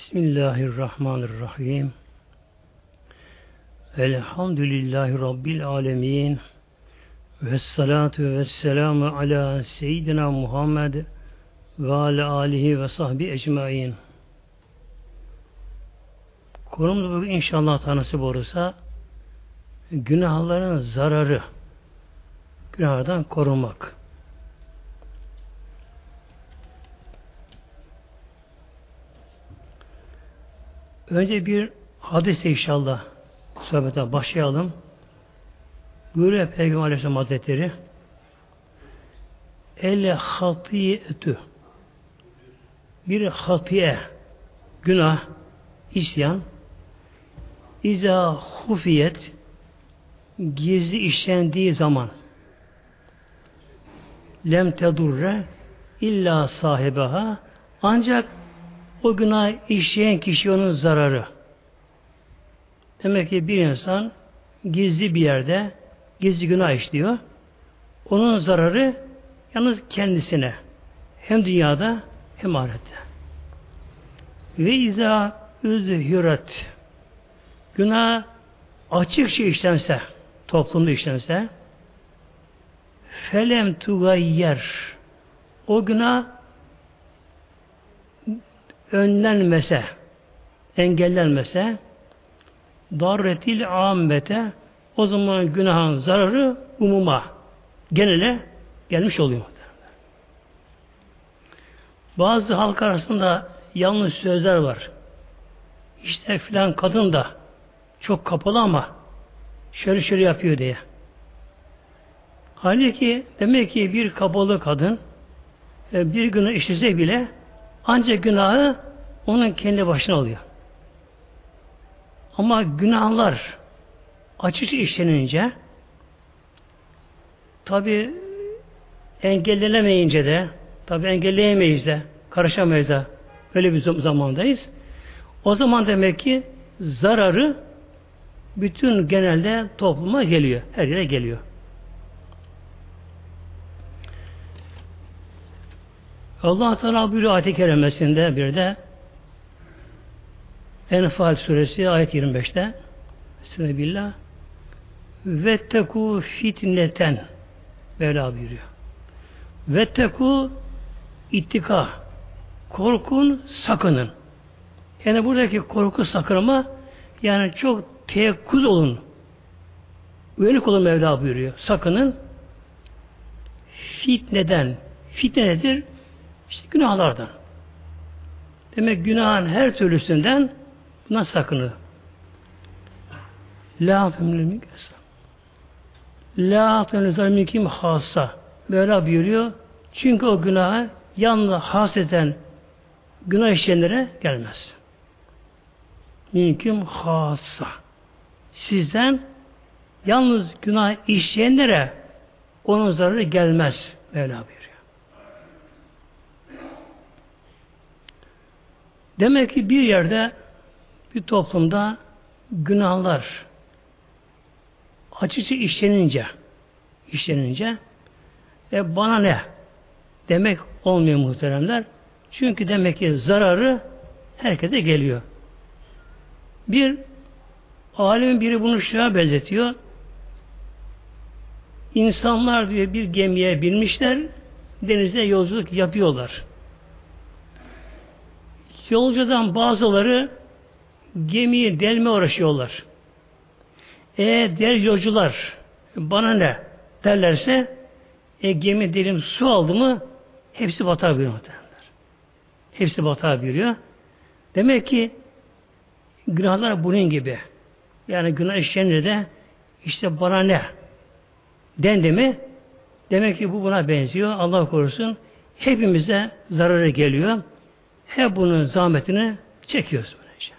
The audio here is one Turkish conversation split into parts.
Bismillahirrahmanirrahim. Elhamdülillahi Rabbil alemin. Ve salatu ve selamu ala seyyidina Muhammed ve ala alihi ve sahbi ecmain. Konumuz bugün inşallah tanısı olursa günahların zararı günahdan korunmak. Önce bir hadis inşallah sohbete başlayalım. Buyuruyor Peygamber Aleyhisselam Hazretleri Elle hatiyetü. Bir hatiye günah isyan. İza hufiyet gizli işlendiği zaman. Lem tedurre illa sahibaha. Ancak o günah işleyen kişi onun zararı. Demek ki bir insan gizli bir yerde gizli günah işliyor. Onun zararı yalnız kendisine. Hem dünyada hem ahirette. Ve izâ üzhüret günah açıkça işlense toplumda işlense felem tugayyer o günah önlenmese engellenmese darretil ammete o zaman günahın zararı umuma genele gelmiş oluyor. Bazı halk arasında yanlış sözler var. İşte filan kadın da çok kapalı ama şöyle şöyle yapıyor diye. Halbuki demek ki bir kapalı kadın e, bir günü işlese bile ancak günahı onun kendi başına oluyor. Ama günahlar açıkça işlenince tabi engellenemeyince de tabi engelleyemeyiz de karışamayız da öyle bir zamandayız. O zaman demek ki zararı bütün genelde topluma geliyor. Her yere geliyor. Allah Teala buyuruyor ayet-i kerimesinde bir de Enfal suresi ayet 25'te Bismillah Vetteku fitneten Mevla buyuruyor. Vetteku ittika korkun sakının. Yani buradaki korku sakınma yani çok teyakkuz olun. Uyanık olun Mevla buyuruyor. Sakının fitneden. Fitne nedir? İşte günahlardan. Demek günahın her türlüsünden buna sakını. La temlemik La temlemik hassa. Mevla buyuruyor. Çünkü o günahı yalnız haseten günah işleyenlere gelmez. Mümkün hassa. Sizden yalnız günah işleyenlere onun zararı gelmez. Mevla buyuruyor. Demek ki bir yerde bir toplumda günahlar açıkça işlenince işlenince e bana ne demek olmuyor muhteremler. Çünkü demek ki zararı herkese geliyor. Bir alimin biri bunu şuna benzetiyor. İnsanlar diye bir gemiye binmişler, denizde yolculuk yapıyorlar. Yolcudan bazıları gemiyi delme uğraşıyorlar. Eğer diğer yolcular bana ne derlerse e, gemi delim su aldı mı hepsi buyuruyor muhtemelenler. Hepsi batar buyuruyor. Demek ki günahlar bunun gibi. Yani günah işlenince de işte bana ne dendi mi demek ki bu buna benziyor. Allah korusun hepimize zararı geliyor. Hep bunun zahmetini çekiyoruz böylece.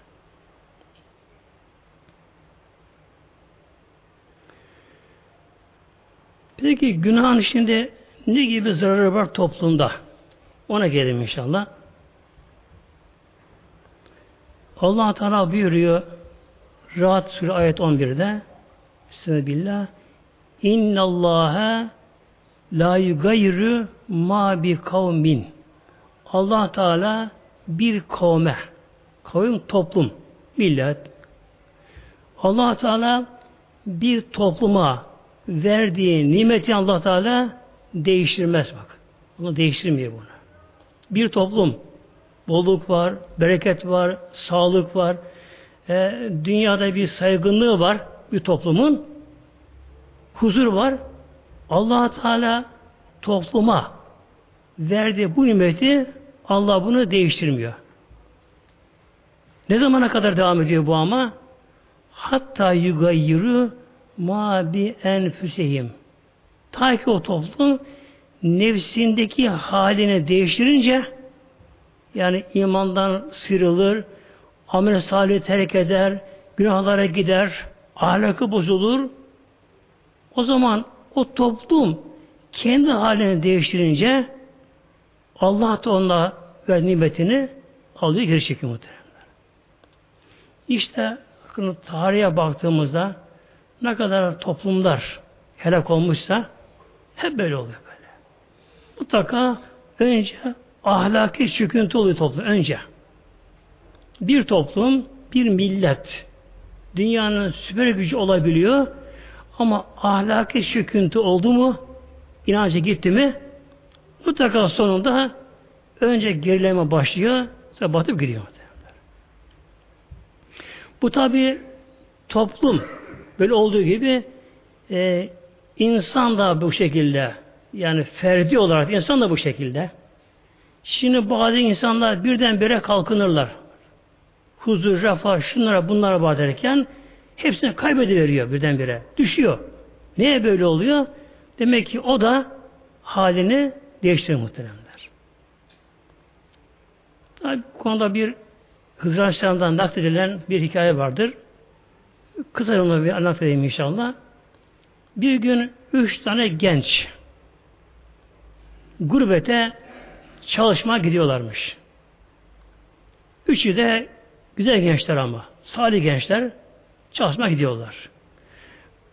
Peki günahın içinde ne gibi zararı var toplumda? Ona gelelim inşallah. Allah Teala buyuruyor Rahat Sure ayet 11'de Bismillah İnnallâhe la yugayru ma bi kavmin Allah Teala bir kavme Kavim toplum, millet. allah Teala bir topluma verdiği nimeti allah Teala değiştirmez bak. Onu değiştirmiyor bunu. Bir toplum bolluk var, bereket var, sağlık var, e, dünyada bir saygınlığı var bir toplumun, huzur var. allah Teala topluma verdiği bu nimeti Allah bunu değiştirmiyor. Ne zamana kadar devam ediyor bu ama? Hatta yugayyiru ma bi enfüsehim. Ta ki o toplum nefsindeki halini değiştirince yani imandan sıyrılır, amel salih terk eder, günahlara gider, ahlakı bozulur. O zaman o toplum kendi halini değiştirince Allah da ona ve nimetini alıyor geri çekiyor muhtemelen. İşte tarihe baktığımızda ne kadar toplumlar helak olmuşsa hep böyle oluyor böyle. Mutlaka önce ahlaki çöküntü oluyor toplum önce. Bir toplum, bir millet dünyanın süper gücü olabiliyor ama ahlaki çöküntü oldu mu inancı gitti mi mutlaka sonunda önce gerileme başlıyor sonra batıp gidiyor. Bu tabi toplum böyle olduğu gibi e, insan da bu şekilde yani ferdi olarak insan da bu şekilde. Şimdi bazı insanlar birdenbire kalkınırlar. Huzur, refah, şunlara bunlara bağ derken hepsini kaybediveriyor birdenbire. Düşüyor. Neye böyle oluyor? Demek ki o da halini değiştirir muhteremler. Tabi bu konuda bir Hızır Aleyhisselam'dan nakledilen bir hikaye vardır. Kısa onu bir anlatayım inşallah. Bir gün üç tane genç gurbete çalışma gidiyorlarmış. Üçü de güzel gençler ama. Salih gençler çalışma gidiyorlar.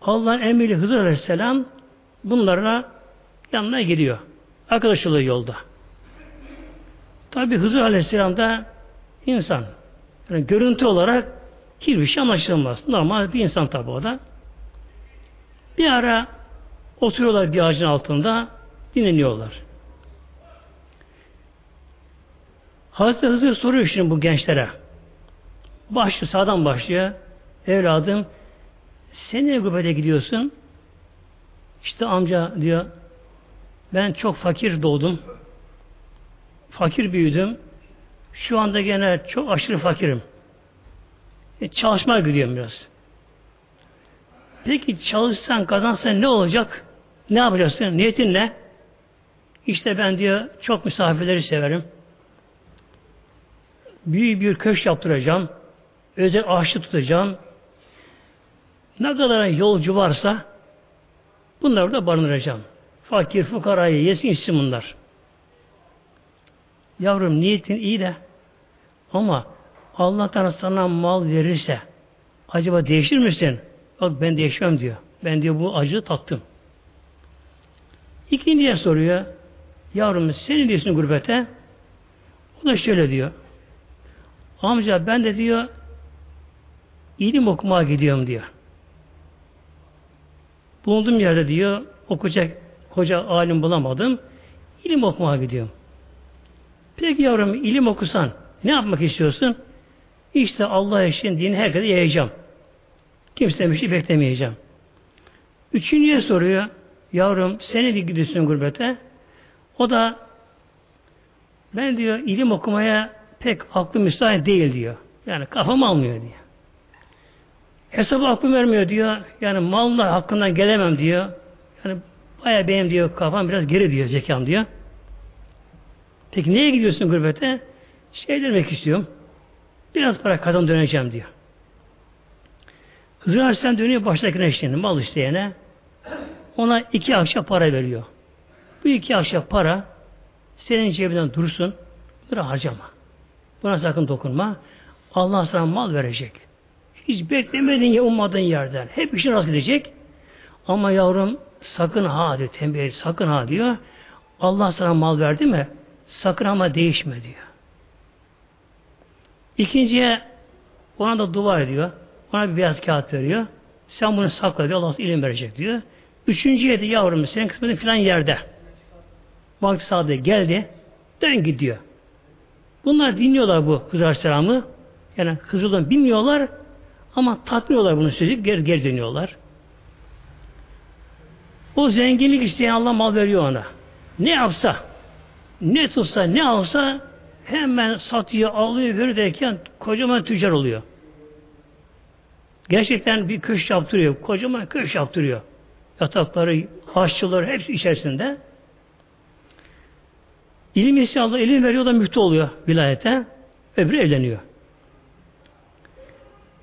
Allah'ın emriyle Hızır Aleyhisselam bunlara yanına gidiyor. Arkadaş oluyor yolda. Tabi Hızır Aleyhisselam da insan. Yani görüntü olarak hiçbir şey anlaşılmaz. Normal bir insan tabi o da. Bir ara oturuyorlar bir ağacın altında dinleniyorlar. Hazreti Hızır soruyor şimdi bu gençlere. Başlıyor, sağdan başlıyor. Evladım, sen niye gurbete gidiyorsun? İşte amca diyor, ben çok fakir doğdum. Fakir büyüdüm. Şu anda gene çok aşırı fakirim. E, çalışmaya gidiyorum biraz. Peki çalışsan kazansan ne olacak? Ne yapacaksın? Niyetin ne? İşte ben diyor çok misafirleri severim. Büyük bir köşk yaptıracağım. Özel ağaçlı tutacağım. Ne kadar yolcu varsa bunları da barındıracağım. Fakir, fukarayı yesin içsin bunlar. Yavrum niyetin iyi de ama Allah sana mal verirse acaba değişir misin? Bak ben değişmem diyor. Ben diyor bu acı tattım. İkinciye soruyor. Yavrum sen diyorsun gurbete? O da şöyle diyor. Amca ben de diyor ilim okumaya gidiyorum diyor. Bulunduğum yerde diyor okuyacak hoca alim bulamadım. İlim okumaya gidiyorum. Peki yavrum ilim okusan ne yapmak istiyorsun? İşte Allah için dini herkese yayacağım. Kimse bir şey beklemeyeceğim. Üçüncüye soruyor. Yavrum seni de gidiyorsun gurbete. O da ben diyor ilim okumaya pek aklım müsait değil diyor. Yani kafam almıyor diyor. Hesabı aklım vermiyor diyor. Yani malla hakkından gelemem diyor. Yani baya benim diyor kafam biraz geri diyor zekam diyor. Peki neye gidiyorsun gurbete? Şey demek istiyorum. Biraz para kazan döneceğim diyor. Hızır Aleyhisselam dönüyor baştakine işlerine, mal isteyene. Ona iki akşam para veriyor. Bu iki akşam para senin cebinden dursun. Bunu harcama. Buna sakın dokunma. Allah sana mal verecek. Hiç beklemediğin ya ummadığın yerden. Hep işin rast gidecek. Ama yavrum sakın ha diyor. Tembih sakın ha diyor. Allah sana mal verdi mi? Sakın ama değişme diyor. İkinciye ona da dua ediyor. Ona bir beyaz kağıt veriyor. Sen bunu sakla diyor. Allah ilim verecek diyor. Üçüncüye de yavrum senin kısmetin filan yerde. Vakti sağda geldi. Dön gidiyor. Bunlar dinliyorlar bu Hızır Aleyhisselam'ı. Yani Hızır'dan bilmiyorlar ama tatmıyorlar bunu söyleyip geri, geri dönüyorlar. O zenginlik isteyen Allah mal veriyor ona. Ne yapsa, ne tutsa, ne alsa hemen satıyor, alıyor, veriyor derken kocaman tüccar oluyor. Gerçekten bir köşk yaptırıyor. Kocaman köşk yaptırıyor. Yatakları, haşçıları hepsi içerisinde. İlim ise Allah ilim veriyor da müftü oluyor vilayete. Öbürü evleniyor.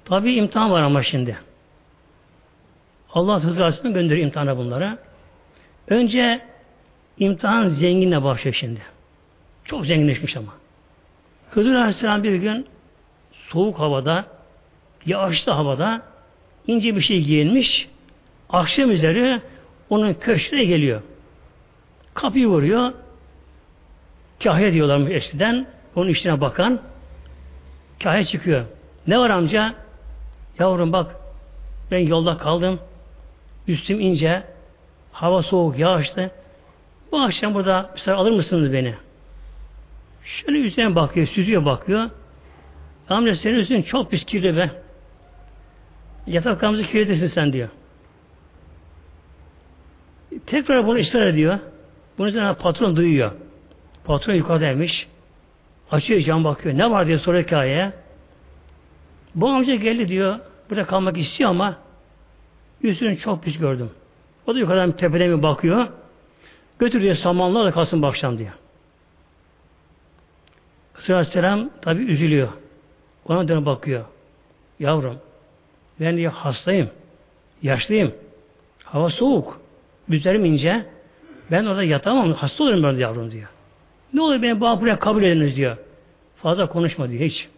Tabi imtihan var ama şimdi. Allah Aleyhisselam gönderiyor imtihana bunlara. Önce imtihan zenginle başlıyor şimdi. Çok zenginleşmiş ama. Hızır Aleyhisselam bir gün soğuk havada, yağışlı havada ince bir şey giyinmiş. Akşam üzeri onun köşküne geliyor. Kapıyı vuruyor. Kahya diyorlarmış eskiden. Onun işine bakan. Kahya çıkıyor. Ne var amca? Yavrum bak ben yolda kaldım. Üstüm ince. Hava soğuk, yağışlı. Bu akşam burada misal alır mısınız beni? Şöyle üzerine bakıyor, süzüyor bakıyor. Amca senin üstün çok pis kirli be. Yataklarımızı kirletirsin sen diyor. Tekrar bunu ısrar ediyor. Bunu üzerine patron duyuyor. Patron yukarıdaymış. Açıyor cam bakıyor. Ne var diyor soruyor hikayeye. Bu amca geldi diyor. Burada kalmak istiyor ama üstünü çok pis gördüm. O da yukarıdan tepeden bir bakıyor. Götür diyor samanlarla kalsın bu akşam diyor. Hızır Aleyhisselam tabi üzülüyor. Ona dönüp bakıyor. Yavrum ben diyor hastayım. Yaşlıyım. Hava soğuk. Üzerim ince. Ben orada yatamam. Hasta olurum ben yavrum diyor. Ne olur beni bu buraya kabul ediniz diyor. Fazla konuşma diyor hiç.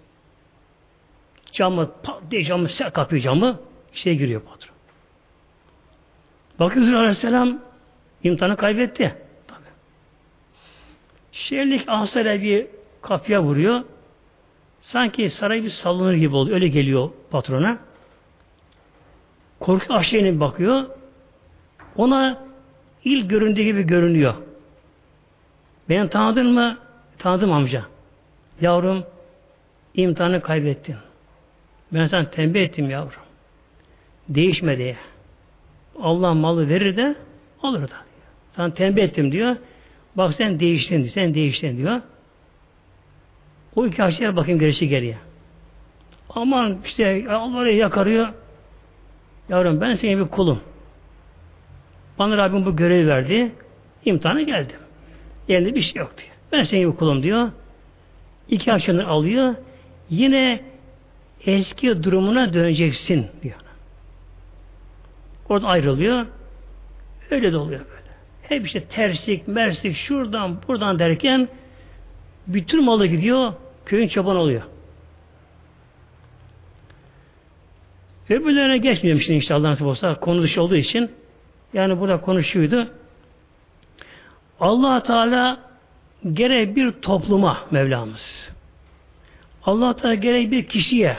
Camı pat diye camı sert kapıyor camı. Şey giriyor patron. Bakıyor Zülü Aleyhisselam imtihanı kaybetti. Tabii. Şehirlik asayla bir kapıya vuruyor. Sanki saray bir sallanır gibi oluyor. Öyle geliyor patrona. Korku aşağıya bakıyor. Ona ilk göründüğü gibi görünüyor. Ben tanıdın mı? Tanıdım amca. Yavrum imtihanı kaybettin. Ben sana tembih ettim yavrum. Değişme diye. Allah malı verir de alır da. Sana tembih ettim diyor. Bak sen değiştin diyor. Sen değiştin diyor. O iki aşağıya bakayım gerisi geriye. Aman işte Allah'ı yakarıyor. Yavrum ben senin bir kulum. Bana Rabbim bu görevi verdi. İmtihanı geldim. Elinde bir şey yok diyor. Ben senin bir kulum diyor. İki akşamını alıyor. Yine eski durumuna döneceksin diyor. Orada ayrılıyor. Öyle de oluyor böyle. Hep işte terslik, merslik, şuradan, buradan derken bütün malı gidiyor, köyün çoban oluyor. Öbürlerine geçmiyorum şimdi inşallah nasip olsa. Konu dışı olduğu için. Yani burada konuşuyordu. allah Teala gerek bir topluma Mevlamız. allah Teala gerek bir kişiye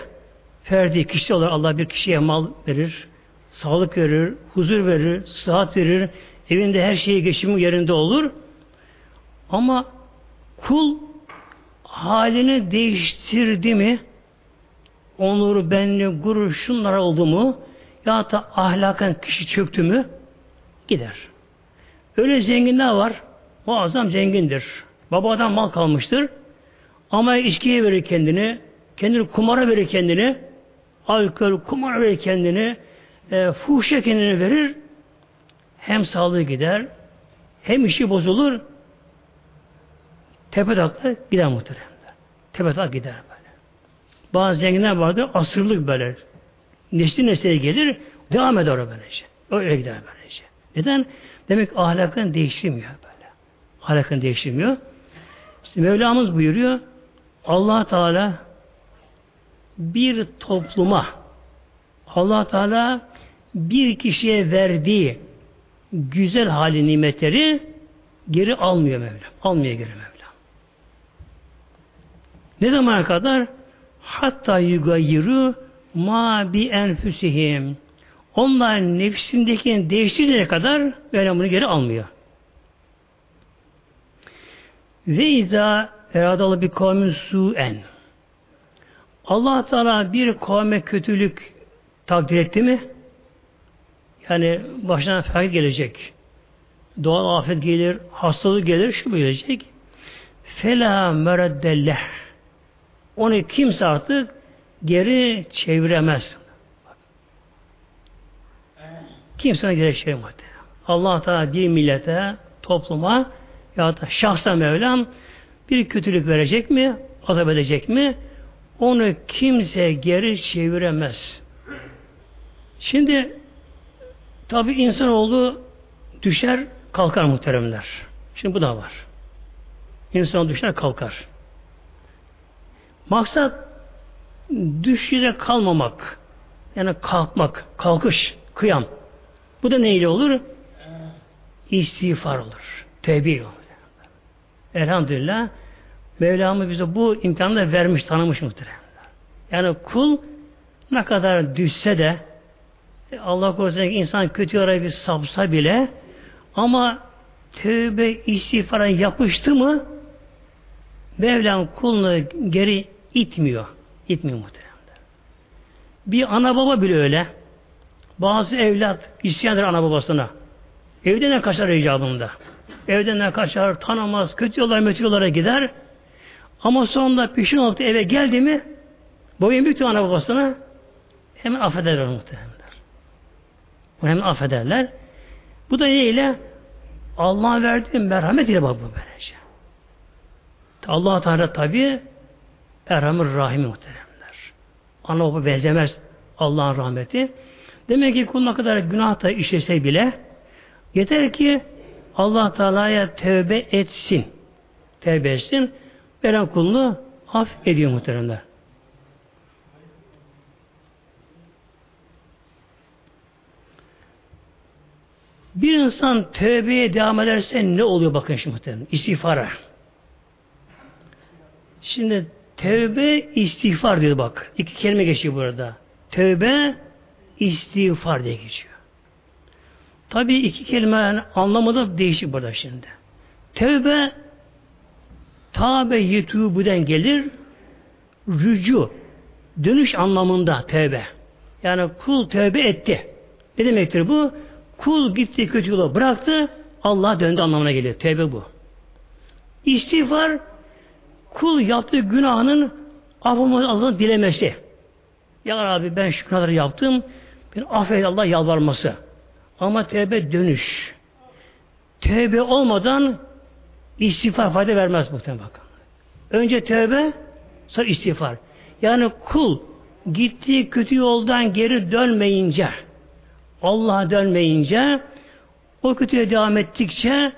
ferdi kişi olarak Allah bir kişiye mal verir, sağlık verir, huzur verir, sıhhat verir, evinde her şeyi geçimi yerinde olur. Ama kul halini değiştirdi mi onuru, benliği, gurur şunlar oldu mu ya da ahlakan kişi çöktü mü gider. Öyle zenginler var. Muazzam zengindir. Babadan mal kalmıştır. Ama içkiye verir kendini. Kendini kumara verir kendini. Alkol, kumar verir kendini. E, fuhşa kendini verir. Hem sağlığı gider. Hem işi bozulur. Tepe takla gider muhteremler. Tepe gider. Bazı zenginler vardı asırlık böyle. Nesli nesle gelir devam eder o böylece. Öyle gider böylece. Neden? Demek ahlakını değiştirmiyor böyle. Ahlakını değiştirmiyor. İşte Mevlamız buyuruyor allah Teala bir topluma allah Teala bir kişiye verdiği güzel hali nimetleri geri almıyor Mevlam. Almıyor geri Mevlam. Ne zamana kadar? hatta yugayiru ma bi enfüsihim. Onlar nefsindekini değiştirene kadar Mevlam bunu geri almıyor. Ve izâ eradalı bir kavmin su'en. Allah Teala bir kavme kötülük takdir etti mi? Yani başına felak gelecek. Doğal afet gelir, hastalık gelir, şu gelecek. Fela mereddelleh. Onu kimse artık geri çeviremez. Kimse geri çeviremez. Allah Teala bir millete, topluma ya da şahsa Mevlam bir kötülük verecek mi? Azap edecek mi? Onu kimse geri çeviremez. Şimdi tabi insanoğlu düşer kalkar muhteremler. Şimdi bu da var. İnsan düşer kalkar. Maksat düşüşe kalmamak. Yani kalkmak, kalkış, kıyam. Bu da neyle olur? İstiğfar olur. Tevbe olur. Elhamdülillah Mevlamı bize bu imkanı da vermiş, tanımış muhtemelen. Yani kul ne kadar düşse de Allah korusun insan kötü yola bir sapsa bile ama tövbe istiğfara yapıştı mı Mevlam kulunu geri itmiyor. İtmiyor muhtemelen. Bir ana baba bile öyle. Bazı evlat isyandır ana babasına. Evden ne kaçar icabında. Evden ne kaçar, tanımaz, kötü yollara, kötü yollara gider. Ama sonunda pişman olup eve geldi mi boyun büktü ana babasına hemen affederler muhtemelenler. Onu hemen affederler. Bu da neyle? Allah'ın verdiği merhamet ile bak bu böylece. Allah Teala tabi Erhamur Rahim muhteremler. Ana baba benzemez Allah'ın rahmeti. Demek ki kul ne kadar günah da işlese bile yeter ki Allah Teala'ya tevbe etsin. Tevbe etsin. Veren kulunu af ediyor muhteremler. Bir insan tövbeye devam ederse ne oluyor bakın şimdi muhtemelen. İstiğfara. Şimdi tövbe istiğfar diyor bak. İki kelime geçiyor burada. Tövbe istiğfar diye geçiyor. Tabi iki kelime anlamı da değişik burada şimdi. Tövbe tabe yetubu'den gelir rücu dönüş anlamında tövbe. Yani kul tövbe etti. Ne demektir bu? Kul gitti kötü yola bıraktı Allah döndü anlamına geliyor. Tövbe bu. İstiğfar kul yaptığı günahının affını dilemesi. Ya Rabbi ben şu günahları yaptım. Ben affet Allah yalvarması. Ama tevbe dönüş. Tevbe olmadan istiğfar fayda vermez muhtemelen bakın. Önce tevbe sonra istiğfar. Yani kul gittiği kötü yoldan geri dönmeyince Allah'a dönmeyince o kötüye devam ettikçe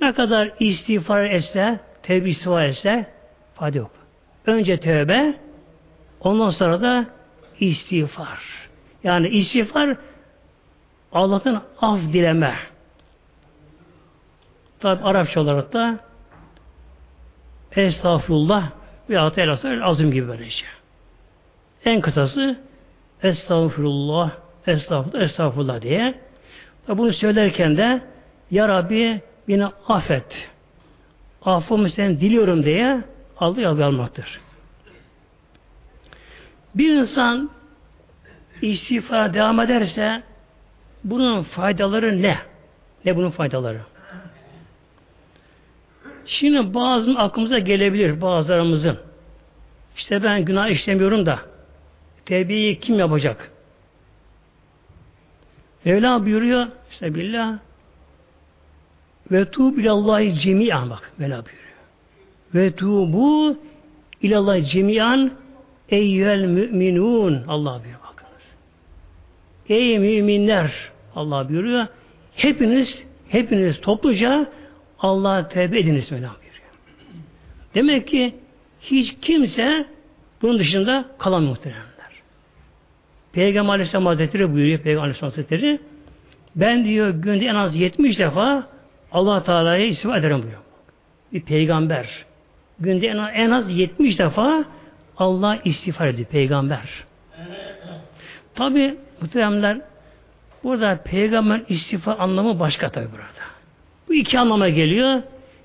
ne kadar istiğfar etse, tevbe istiğfar etse fayda yok. Önce tövbe ondan sonra da istiğfar. Yani istiğfar Allah'tan af dileme. Tabi Arapça olarak da Estağfurullah ve Ateylasar azim gibi böylece. En kısası Estağfurullah, Estağfurullah, Estağfurullah diye. Bunu söylerken de Ya Rabbi beni affet. Affımı sen diliyorum diye Allah'a yalvarmaktır. Bir insan istiğfara devam ederse bunun faydaları ne? Ne bunun faydaları? Şimdi bazı aklımıza gelebilir bazılarımızın. İşte ben günah işlemiyorum da tevbeyi kim yapacak? Mevla buyuruyor işte billah ve tu ilallahi cemiyan bak Mevla buyuruyor. Ve tubu ilallahi cemiyan eyyel müminun Allah buyuruyor bakınız. Ey müminler Allah buyuruyor. Hepiniz hepiniz topluca Allah'a tevbe ediniz Mevlam buyuruyor. Demek ki hiç kimse bunun dışında kalamıyor muhteremler. Peygamber Aleyhisselam Hazretleri buyuruyor Peygamber Aleyhisselam Hazretleri ben diyor günde en az 70 defa Allah Teala'ya istifa ederim buyuruyor. Bir peygamber günde en az, en az 70 defa Allah istiğfar ediyor peygamber. Tabi muhteremler burada peygamber istiğfar anlamı başka tabi burada. Bu iki anlama geliyor.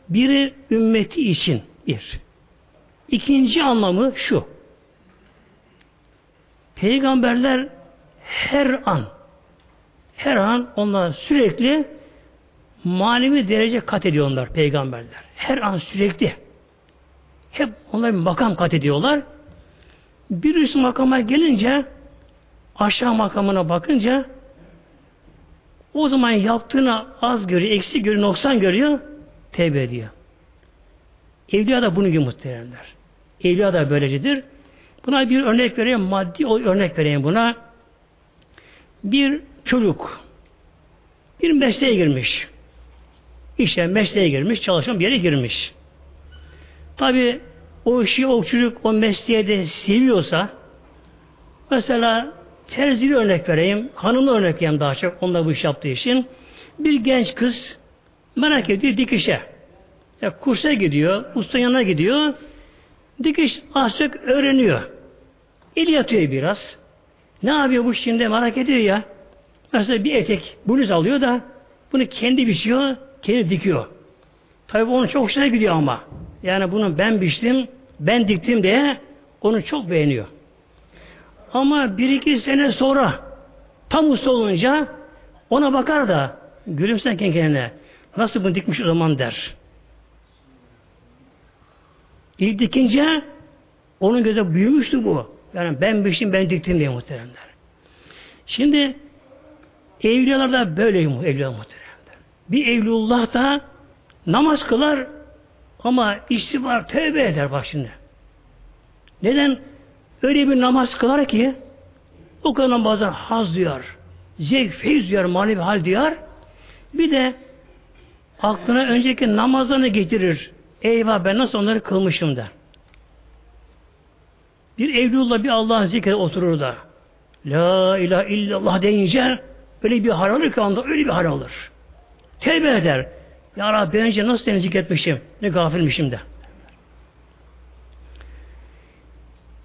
Biri ümmeti için bir. İkinci anlamı şu. Peygamberler her an her an onlar sürekli manevi derece kat ediyorlar peygamberler. Her an sürekli. Hep onlar bir makam kat ediyorlar. Bir üst makama gelince aşağı makamına bakınca o zaman yaptığını az görüyor, eksi görüyor, noksan görüyor, tevbe ediyor. Evliya da bunu gibi muhteremler. Evliya da böylecedir. Buna bir örnek vereyim, maddi örnek vereyim buna. Bir çocuk bir mesleğe girmiş. İşte mesleğe girmiş, çalışan bir yere girmiş. Tabi o işi o çocuk o mesleğe de seviyorsa mesela terzi örnek vereyim, hanımı örnek vereyim daha çok onunla bu iş yaptığı için. Bir genç kız merak ediyor dikişe. Ya kursa gidiyor, usta yanına gidiyor. Dikiş az öğreniyor. El yatıyor biraz. Ne yapıyor bu şimdi merak ediyor ya. Mesela bir etek bluz alıyor da bunu kendi biçiyor, kendi dikiyor. Tabi onun çok hoşuna gidiyor ama. Yani bunu ben biçtim, ben diktim diye onu çok beğeniyor. Ama bir iki sene sonra tam usta olunca ona bakar da gülümserken kendine nasıl bunu dikmiş o zaman der. İlk dikince onun gözü büyümüştü bu. Yani ben biçtim ben diktim diye muhteremler. Şimdi evliyalar da böyle evliyalar muhteremler. Bir evlullah da namaz kılar ama işi var tövbe eder bak şimdi. Neden? Öyle bir namaz kılar ki o kadar namazdan haz duyar. Zevk, feyiz duyar, manevi hal duyar. Bir de aklına önceki namazlarını getirir. Eyvah ben nasıl onları kılmışım der. Bir evlullah bir Allah'ın zikre oturur da. La ilahe illallah deyince öyle bir hal alır ki anda öyle bir hal alır. Tevbe eder. Ya Rabbi ben önce nasıl seni zikretmişim? Ne gafilmişim de.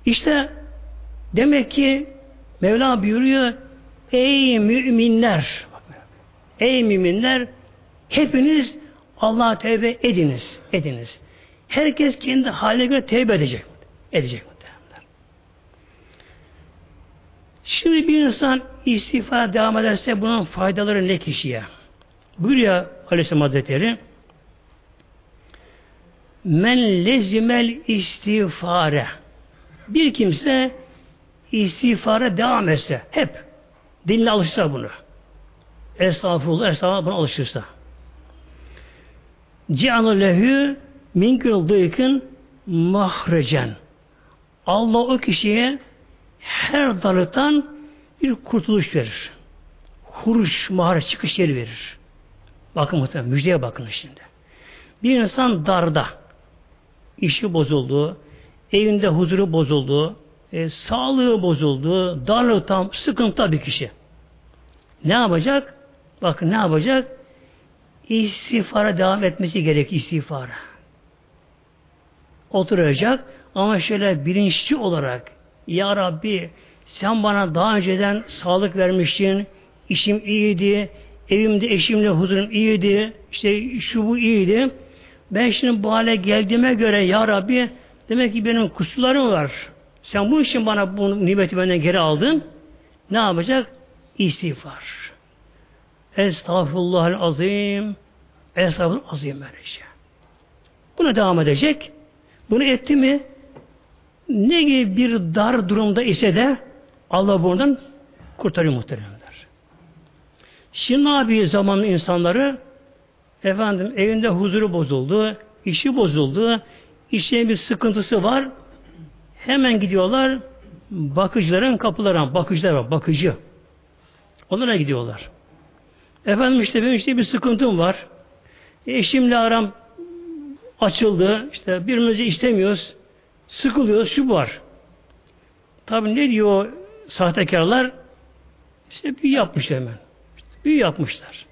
İşte demek ki Mevla buyuruyor Ey müminler Ey müminler hepiniz Allah'a tevbe ediniz. Ediniz. Herkes kendi haline göre tevbe edecek. Edecek. Şimdi bir insan istiğfar devam ederse bunun faydaları ne kişiye? Buyuruyor Aleyhisselam Hazretleri Men lezimel istiğfare bir kimse istiğfara devam etse hep dinle alışsa bunu estağfurullah estağfurullah buna alışırsa ci'anu lehü minkül dıykın mahrecen Allah o kişiye her dalıktan bir kurtuluş verir. Huruş, mahar, çıkış yeri verir. Bakın muhtemelen, müjdeye bakın şimdi. Bir insan darda, işi bozuldu, evinde huzuru bozuldu, e, sağlığı bozuldu, darlıktan, sıkıntı bir kişi. Ne yapacak? Bakın ne yapacak? İstiğfara devam etmesi gerek istiğfara. Oturacak ama şöyle bilinçli olarak Ya Rabbi sen bana daha önceden sağlık vermiştin, işim iyiydi, evimde eşimle huzurum iyiydi, işte şu bu iyiydi. Ben şimdi bu hale geldiğime göre Ya Rabbi demek ki benim kusurlarım var. Sen bu için bana bu nimeti benden geri aldın. Ne yapacak? İstiğfar. Estağfurullahal azim. Estağfurullah azim böylece. Buna devam edecek. Bunu etti mi ne gibi bir dar durumda ise de Allah buradan kurtarıyor muhteremler. Şimdi ne yapıyor zamanın insanları? Efendim evinde huzuru bozuldu, işi bozuldu, işine bir sıkıntısı var. Hemen gidiyorlar bakıcıların kapılarına, bakıcılar var, bakıcı. Onlara gidiyorlar. Efendim işte benim işte bir sıkıntım var. Eşimle aram açıldı. İşte birbirimizi istemiyoruz. Sıkılıyoruz. Şu var. Tabi ne diyor sahtekarlar? İşte büyü yapmış hemen. İşte büyü yapmışlar.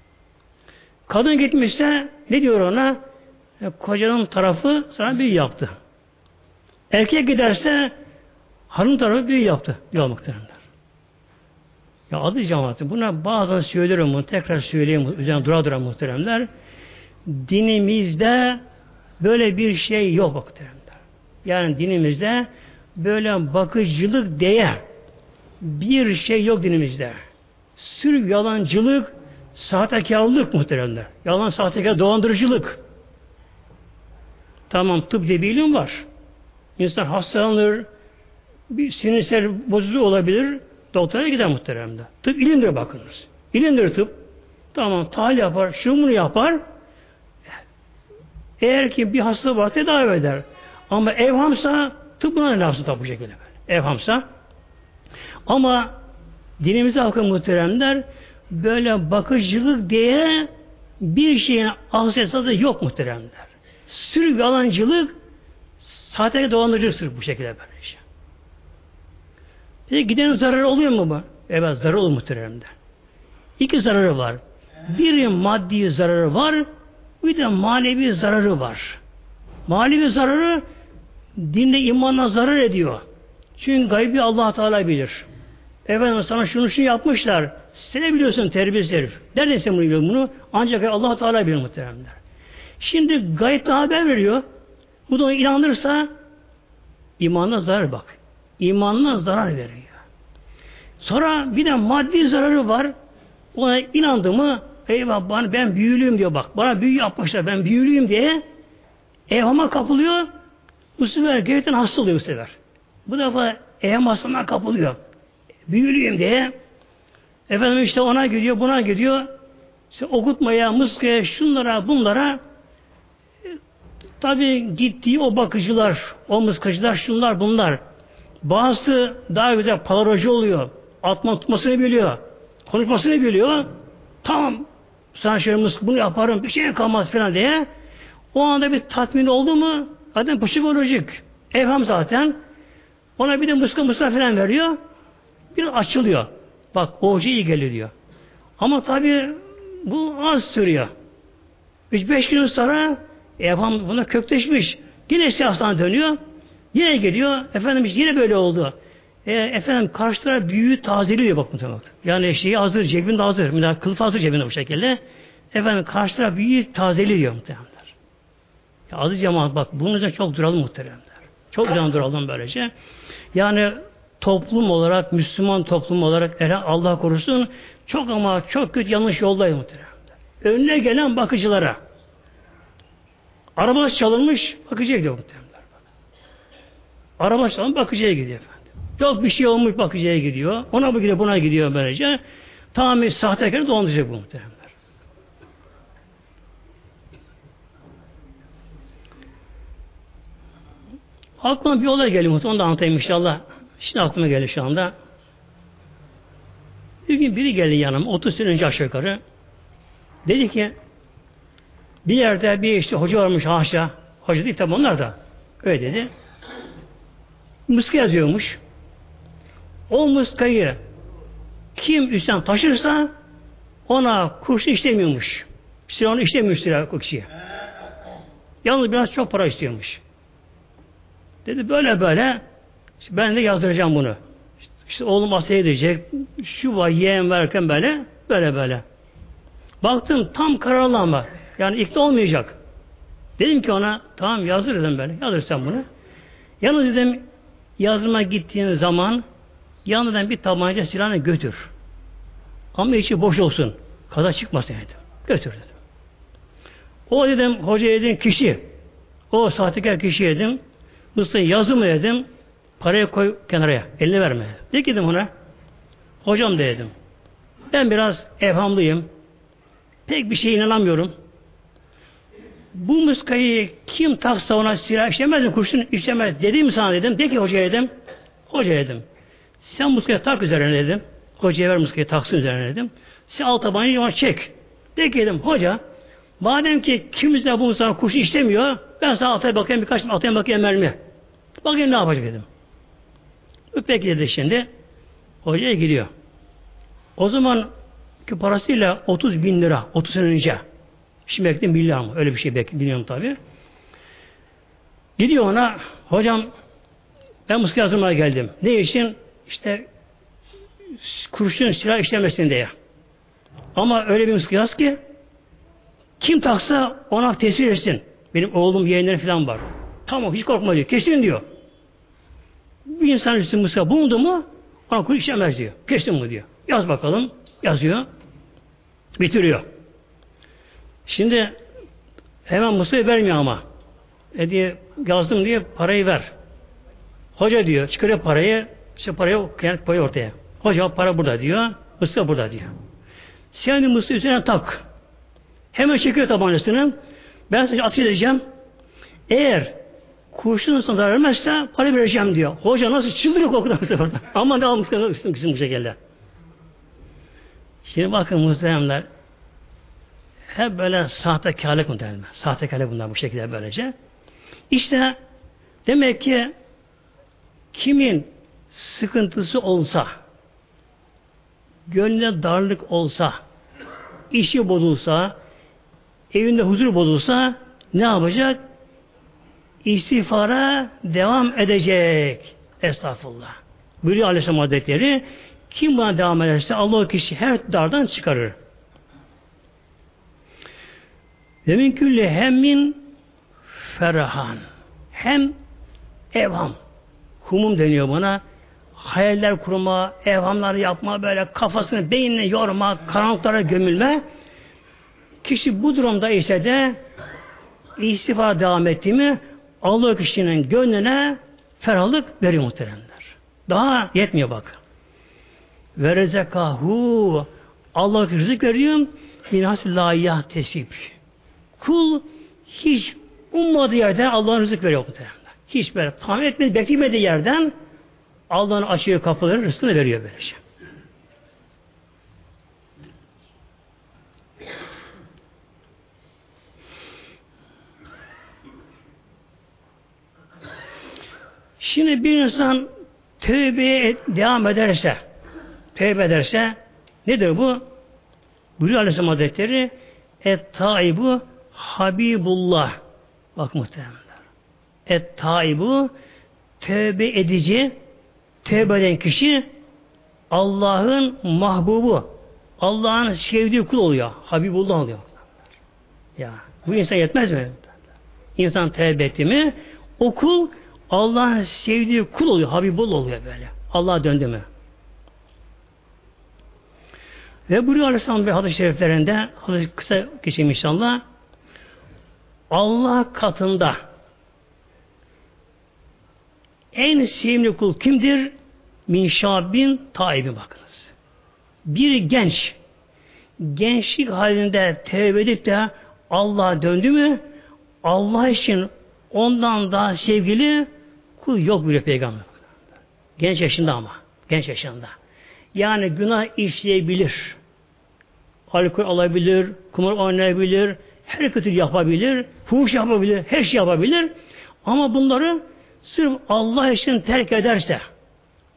Kadın gitmişse ne diyor ona? E, kocanın tarafı sana büyü yaptı. Erkek giderse Hanım tarafı büyü yaptı diyor muhteremler. Ya adı cemaati. Buna bazen söylüyorum bunu. Tekrar söyleyeyim. Üzerine dura dura muhteremler. Dinimizde böyle bir şey yok muhteremler. Yani dinimizde böyle bakıcılık diye bir şey yok dinimizde. Sırf yalancılık, sahtekarlık muhteremler. Yalan, sahtekar, dolandırıcılık. Tamam tıp diye bir ilim var. İnsan hastalanır, bir sinirsel bozuluğu olabilir, doktora gider muhteremde. Tıp ilimdir bakınız. İlimdir tıp. Tamam tahlil yapar, şunu yapar. Eğer ki bir hasta var tedavi eder. Ama evhamsa tıp buna lazım bu şekilde. Böyle. Evhamsa. Ama dinimize akın muhteremler böyle bakıcılık diye bir şeyin asıl yok muhteremler. Sırf yalancılık sahte dolandırıcılık sırf bu şekilde böyle şey. Peki giden zararı oluyor mu bu? Evet zarar olur muhteremde. İki zararı var. Bir maddi zararı var, bir de manevi zararı var. Manevi zararı dinle imanla zarar ediyor. Çünkü gaybi allah Teala bilir. Efendim sana şunu şunu yapmışlar. Sen ne biliyorsun terbiyesiz herif. Nereden sen bunu biliyorsun bunu? Ancak allah Teala bilir muhteremler. Şimdi gayet haber veriyor. Bu da inanırsa imanına zarar bak. İmanına zarar veriyor. Sonra bir de maddi zararı var. Ona inandı mı eyvah bana, ben büyülüyüm diyor bak. Bana büyü yapmışlar ben büyülüyüm diye evhama kapılıyor. Bu sefer gerçekten hasta oluyor bu sefer. Bu defa evham hastalığına kapılıyor. Büyülüyüm diye efendim işte ona gidiyor buna gidiyor işte okutmaya, mıskaya, şunlara, bunlara tabi gittiği o bakıcılar, o mıskacılar, şunlar, bunlar bazı daha güzel palaracı oluyor. Atma tutmasını biliyor. Konuşmasını biliyor. Tamam sana şöyle bunu yaparım bir şey kalmaz falan diye o anda bir tatmin oldu mu zaten psikolojik evham zaten ona bir de muska muska falan veriyor bir açılıyor. Bak o hoca iyi geliyor diyor. Ama tabi bu az sürüyor. 3-5 gün sonra evham buna kökleşmiş. Yine siyasına dönüyor. Yine geliyor. Efendim yine böyle oldu. E, efendim karşı taraf büyüğü tazeliyor bak muhtemelen. Yani şeyi hazır, cebinde hazır. Kılıf hazır cebinde bu şekilde. Efendim karşı taraf büyüğü tazeliyor muhtemelen. Ya adı cemaat bak bunun için çok duralım muhteremler. Çok can duralım böylece. Yani toplum olarak, Müslüman toplum olarak eğer Allah korusun çok ama çok kötü yanlış yoldayız muhteremler. Önüne gelen bakıcılara arabası çalınmış bakıcıya gidiyor muhteremler. Araba çalınmış bakıcıya gidiyor efendim. Yok bir şey olmuş bakıcıya gidiyor. Ona bu gidiyor, buna gidiyor böylece. Tamamen sahtekar dolandıracak bu muhteremler. Aklıma bir olay geliyor Onu da anlatayım inşallah. Şimdi aklıma geldi şu anda. Bir gün biri geldi yanıma. 30 sene önce aşağı yukarı. Dedi ki bir yerde bir işte hoca varmış haşa. Hoca değil tabi onlar da. Öyle dedi. Muska yazıyormuş. O muskayı kim üstten taşırsa ona kurşun işlemiyormuş. Onu işlemiyor silah o kişiye. Yalnız biraz çok para istiyormuş. Dedi böyle böyle işte ben de yazdıracağım bunu. İşte, işte oğlum asaya edecek. Şu var yeğen verken böyle böyle böyle. Baktım tam kararlı ama yani ikna olmayacak. Dedim ki ona tamam yazdır dedim böyle. Yazdır sen bunu. Yalnız dedim yazma gittiğin zaman yanından bir tabanca silahını götür. Ama içi boş olsun. Kaza çıkmasın dedim. Götür dedim. O dedim hoca dedim kişi. O sahtekar kişi dedim. Mısır yazı mı dedim. Parayı koy kenara. Eline verme. Ne dedim ona? Hocam dedim. Ben biraz evhamlıyım. Pek bir şeye inanamıyorum. Bu muskayı kim taksa ona silah işlemez mi? Kurşun işlemez. Dedim sana dedim. De ki hoca dedim. Hoca dedim. Sen muskayı tak üzerine dedim. Hocaya ver muskayı taksın üzerine dedim. Sen alt tabancayı ona çek. De ki dedim hoca madem ki kimse bu sana kurşun işlemiyor ben sana altaya bakayım birkaç altaya bakayım mermi. Bakayım ne yapacak dedim. Peki dedi şimdi. Hocaya gidiyor. O zaman ki parasıyla 30 bin lira 30 sene önce. Şimdi milyar mı? Öyle bir şey bekliyorum tabi. Gidiyor ona hocam Ben muska yazmaya geldim. Ne için? İşte kurşun silah işlemesin diye. Ama öyle bir muska yaz ki kim taksa ona tesir etsin. Benim oğlum yeğenlerim falan var. Tamam hiç korkma diyor. Kesin diyor. Bir insan üstü muska bulundu mu ona kul işlemez diyor. Kesin mi diyor. Yaz bakalım. Yazıyor. Bitiriyor. Şimdi hemen muskayı vermiyor ama. E diye yazdım diye parayı ver. Hoca diyor çıkarıyor parayı işte parayı kıyamet koyuyor ortaya. Hoca para burada diyor. Mısır burada diyor. Sen mısır üzerine tak. Hemen çekiyor tabancasını. Ben size atış edeceğim. Eğer kurşun sana vermezse para vereceğim diyor. Hoca nasıl çıldırıyor korkudan bu sefer. Ama ne almış kısım bu şekilde. Şimdi bakın muhteremler hep böyle sahtekarlık muhtemelen. Sahtekarlık bunlar bu şekilde böylece. İşte demek ki kimin sıkıntısı olsa gönlüne darlık olsa işi bozulsa evinde huzur bozulsa ne yapacak? İstiğfara devam edecek. Estağfurullah. Buyuruyor Aleyhisselam Hazretleri kim buna devam ederse Allah o kişi her dardan çıkarır. Ve min külli hemmin ferahan. Hem evham. Humum deniyor buna. Hayaller kurma, evhamlar yapma, böyle kafasını, beynini yorma, karanlıklara gömülme. Kişi bu durumda ise de istifa devam etti mi Allah kişinin gönlüne ferahlık veriyor muhteremler. Daha yetmiyor bak. Ve rezekahu Allah rızık veriyor minhas la yahtesib. Kul hiç ummadığı yerden Allah'ın rızık veriyor muhteremler. Hiç böyle tahmin etmedi, beklemediği yerden Allah'ın açıyor kapıları, rızkını veriyor böylece. Şimdi bir insan tövbeye devam ederse, tövbe ederse nedir bu? Buyuruyor Aleyhisselam Hazretleri et taibu Habibullah. Bak muhtemelen. Et taibu tövbe edici tövbe eden kişi Allah'ın mahbubu. Allah'ın sevdiği kul oluyor. Habibullah oluyor. Ya bu insan yetmez mi? İnsan tövbe etti mi o kul Allah'ın sevdiği kul oluyor. Habibullah oluyor böyle. Allah'a döndü mü? Ve buyuruyor Aleyhisselam bir hadis-i şeriflerinde hadis kısa geçeyim inşallah. Allah katında en sevimli kul kimdir? Min taibi bakınız. Bir genç gençlik halinde tevbe edip de Allah'a döndü mü Allah için ondan daha sevgili kul yok bile peygamber. Genç yaşında ama. Genç yaşında. Yani günah işleyebilir. Alkol alabilir, kumar oynayabilir, her kötü yapabilir, fuhuş yapabilir, her şey yapabilir. Ama bunları sırf Allah için terk ederse,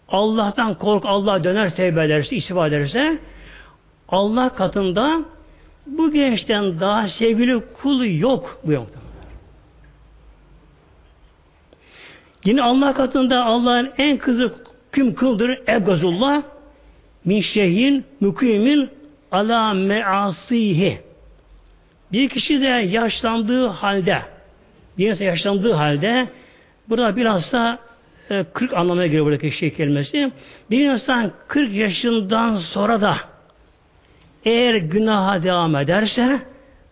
Allah'tan kork, Allah döner, tevbe ederse, istifa ederse, Allah katında bu gençten daha sevgili kul yok bu yoktan. Yine Allah katında Allah'ın en kızı kim kıldır? Ebgazullah min şeyhin mükimin ala measihi. Bir kişi de yaşlandığı halde bir insan yaşlandığı halde burada biraz da e, 40 anlamına göre buradaki şey kelimesi. Bir insan 40 yaşından sonra da eğer günaha devam ederse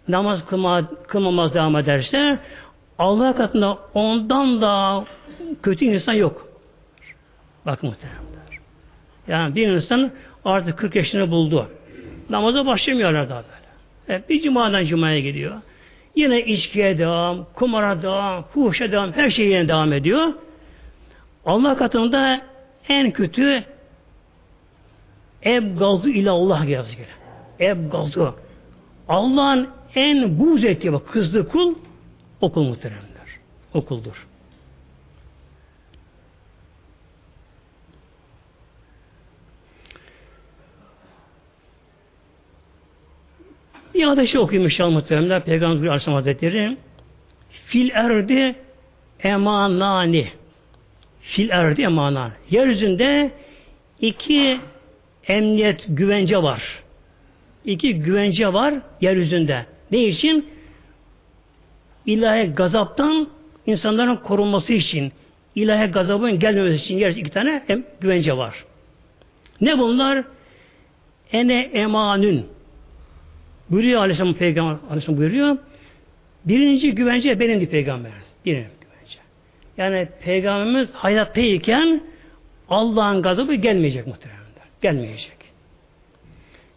namaz kılma, kılmamaz devam ederse Allah katında ondan da kötü insan yok. Bak muhteremler. Yani bir insan artık 40 yaşını buldu. Namaza başlamıyorlar daha bir cumadan cumaya gidiyor. Yine içkiye devam, kumara devam, fuhuşa devam, her şey yine devam ediyor. Allah katında en kötü eb gazı ile Allah yazıyor. Eb gazı. Allah'ın en buz ettiği bak kızdığı kul okul muhteremler. Okuldur. Bir hadisi şey okuyayım inşallah muhteremler. Peygamber Aleyhisselam Hazretleri fil erdi emanani Fil er diye mana. Yeryüzünde iki emniyet güvence var. İki güvence var yeryüzünde. Ne için? İlahi gazaptan insanların korunması için, ilahi gazabın gelmemesi için yer iki tane güvence var. Ne bunlar? Ene emanün. Buyuruyor Aleyhisselam Peygamber Aleyhisselam buyuruyor. Birinci güvence benim peygamber. Birinci güvence. Yani peygamberimiz hayattayken Allah'ın gazabı gelmeyecek muhtemelen. Gelmeyecek.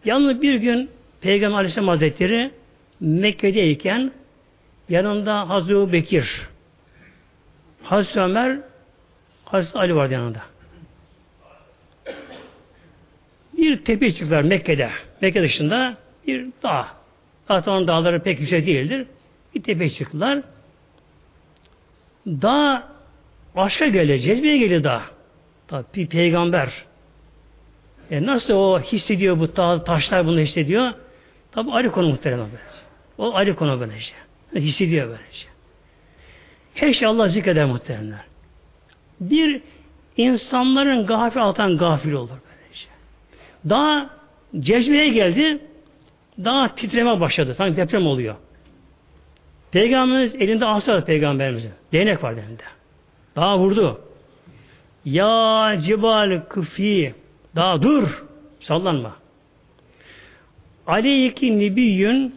Yalnız bir gün Peygamber Aleyhisselam Hazretleri Mekke'deyken yanında Hazreti Bekir, Hazreti Ömer, Hazreti Ali vardı yanında. Bir tepe çıktılar Mekke'de. Mekke dışında bir dağ. Zaten onun dağları pek yüksek değildir. Bir tepe çıktılar. Dağ aşka geliyor, cezbeye geliyor dağ. Tabi bir peygamber. E nasıl o hissediyor bu dağ, taşlar bunu hissediyor? Tabi ayrı konu muhtemelen böylece. O ayrı konu böylece. Hissediyor böylece. Her şey Allah zikreder muhteremler. Bir insanların gafil altan gafil olur böylece. Daha cezbeye geldi, daha titreme başladı. Sanki deprem oluyor. Peygamberimiz elinde asa peygamberimizin. Değnek var elinde. Daha vurdu. Ya cibal kıfi. Daha dur. Sallanma. Aleyki nebiyyün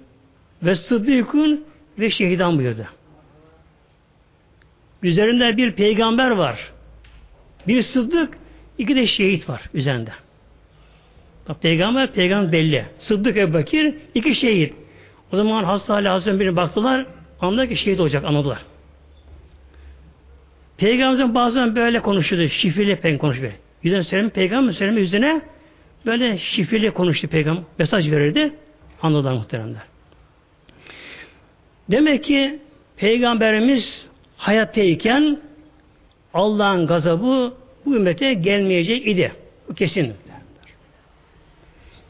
ve sıddıkun ve şehidan buyurdu. Üzerinde bir peygamber var. Bir sıddık, iki de şehit var üzerinde. Bak, peygamber, peygamber belli. Sıddık Ebu Bekir, iki şehit. O zaman hasta hali Hazreti birine baktılar, anladılar ki şehit olacak, anladılar. Peygamberimizin bazen böyle konuşuyordu, şifreli pen konuşuyor. Yüzüne söyleme, peygamber söyleme yüzüne böyle şifreli konuştu peygamber, mesaj verirdi. Anladılar muhteremler. Demek ki Peygamberimiz hayattayken Allah'ın gazabı bu ümmete gelmeyecek idi. Bu kesin.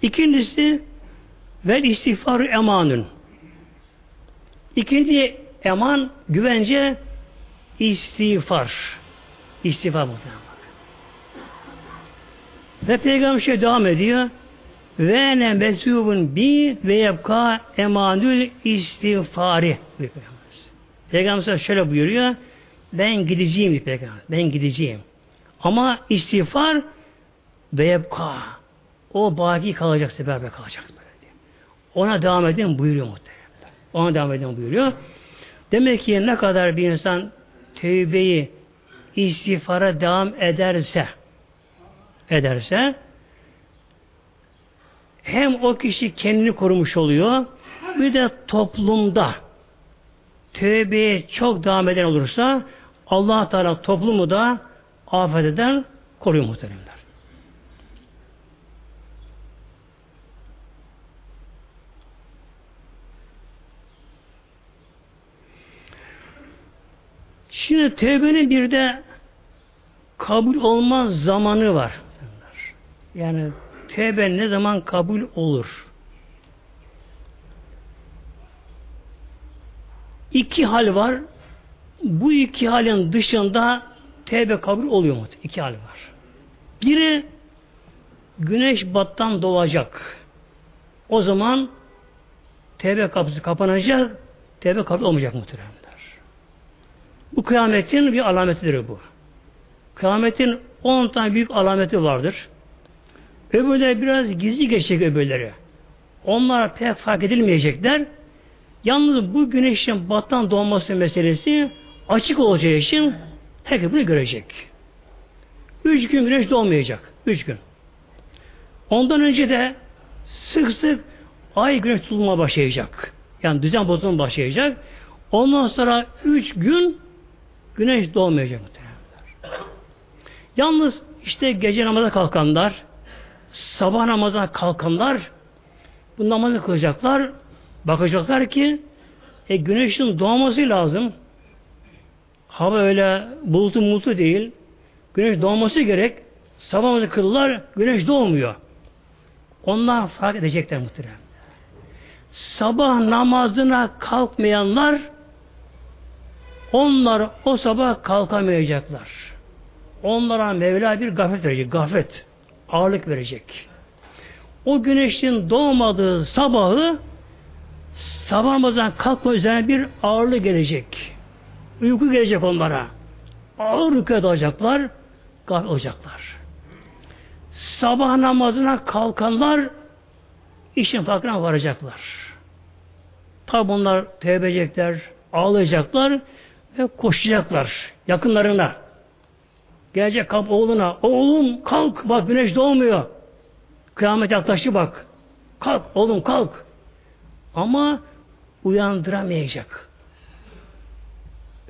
İkincisi vel istiğfarı emanın. İkinci eman, güvence istiğfar. İstiğfar muhtemelen. Ve Peygamber şey devam ediyor. Ve ne mesubun bi ve yebka emanül istiğfari. Peygamber şöyle buyuruyor. Ben gideceğim diyor Peygamber. Ben gideceğim. Ama istiğfar ve yebka. O baki kalacak, sebebe kalacak. Ona devam edin buyuruyor muhtemelen. Ona devam edin buyuruyor. Demek ki ne kadar bir insan tevbeyi istiğfara devam ederse ederse hem o kişi kendini korumuş oluyor bir de toplumda tövbeye çok devam eden olursa allah Teala toplumu da afet eden koruyor muhteremler. Şimdi tövbenin bir de kabul olmaz zamanı var. Yani tevbe ne zaman kabul olur? İki hal var. Bu iki halin dışında tevbe kabul oluyor mu? İki hal var. Biri güneş battan doğacak. O zaman tevbe kapısı kapanacak, tevbe kabul olmayacak muhteremler. Bu kıyametin bir alametidir bu. Kıyametin on tane büyük alameti vardır. Öbürleri biraz gizli geçecek öbürleri. Onlar pek fark edilmeyecekler. Yalnız bu güneşin battan doğması meselesi açık olacağı için herkes bunu görecek. Üç gün güneş doğmayacak. Üç gün. Ondan önce de sık sık ay güneş tutulma başlayacak. Yani düzen bozulma başlayacak. Ondan sonra üç gün güneş doğmayacak muhtemelenler. Yalnız işte gece namaza kalkanlar, sabah namaza kalkanlar bu namazı kılacaklar. Bakacaklar ki e, güneşin doğması lazım. Hava öyle bulutu mulutu değil. Güneş doğması gerek. Sabah namazı kılırlar. Güneş doğmuyor. Onlar fark edecekler muhterem. Sabah namazına kalkmayanlar onlar o sabah kalkamayacaklar. onlara Mevla bir gafet verecek. Gafet. Ağırlık verecek. O güneşin doğmadığı sabahı sabah namazdan kalkma üzerine bir ağırlık gelecek. Uyku gelecek onlara. Ağır uykuya dalacaklar. Gafet olacaklar. Sabah namazına kalkanlar işin farkına varacaklar. Tabi bunlar tevbe edecekler, ağlayacaklar ve koşacaklar yakınlarına. Gelecek kap oğluna, oğlum kalk bak güneş doğmuyor. Kıyamet yaklaştı bak. Kalk oğlum kalk. Ama uyandıramayacak.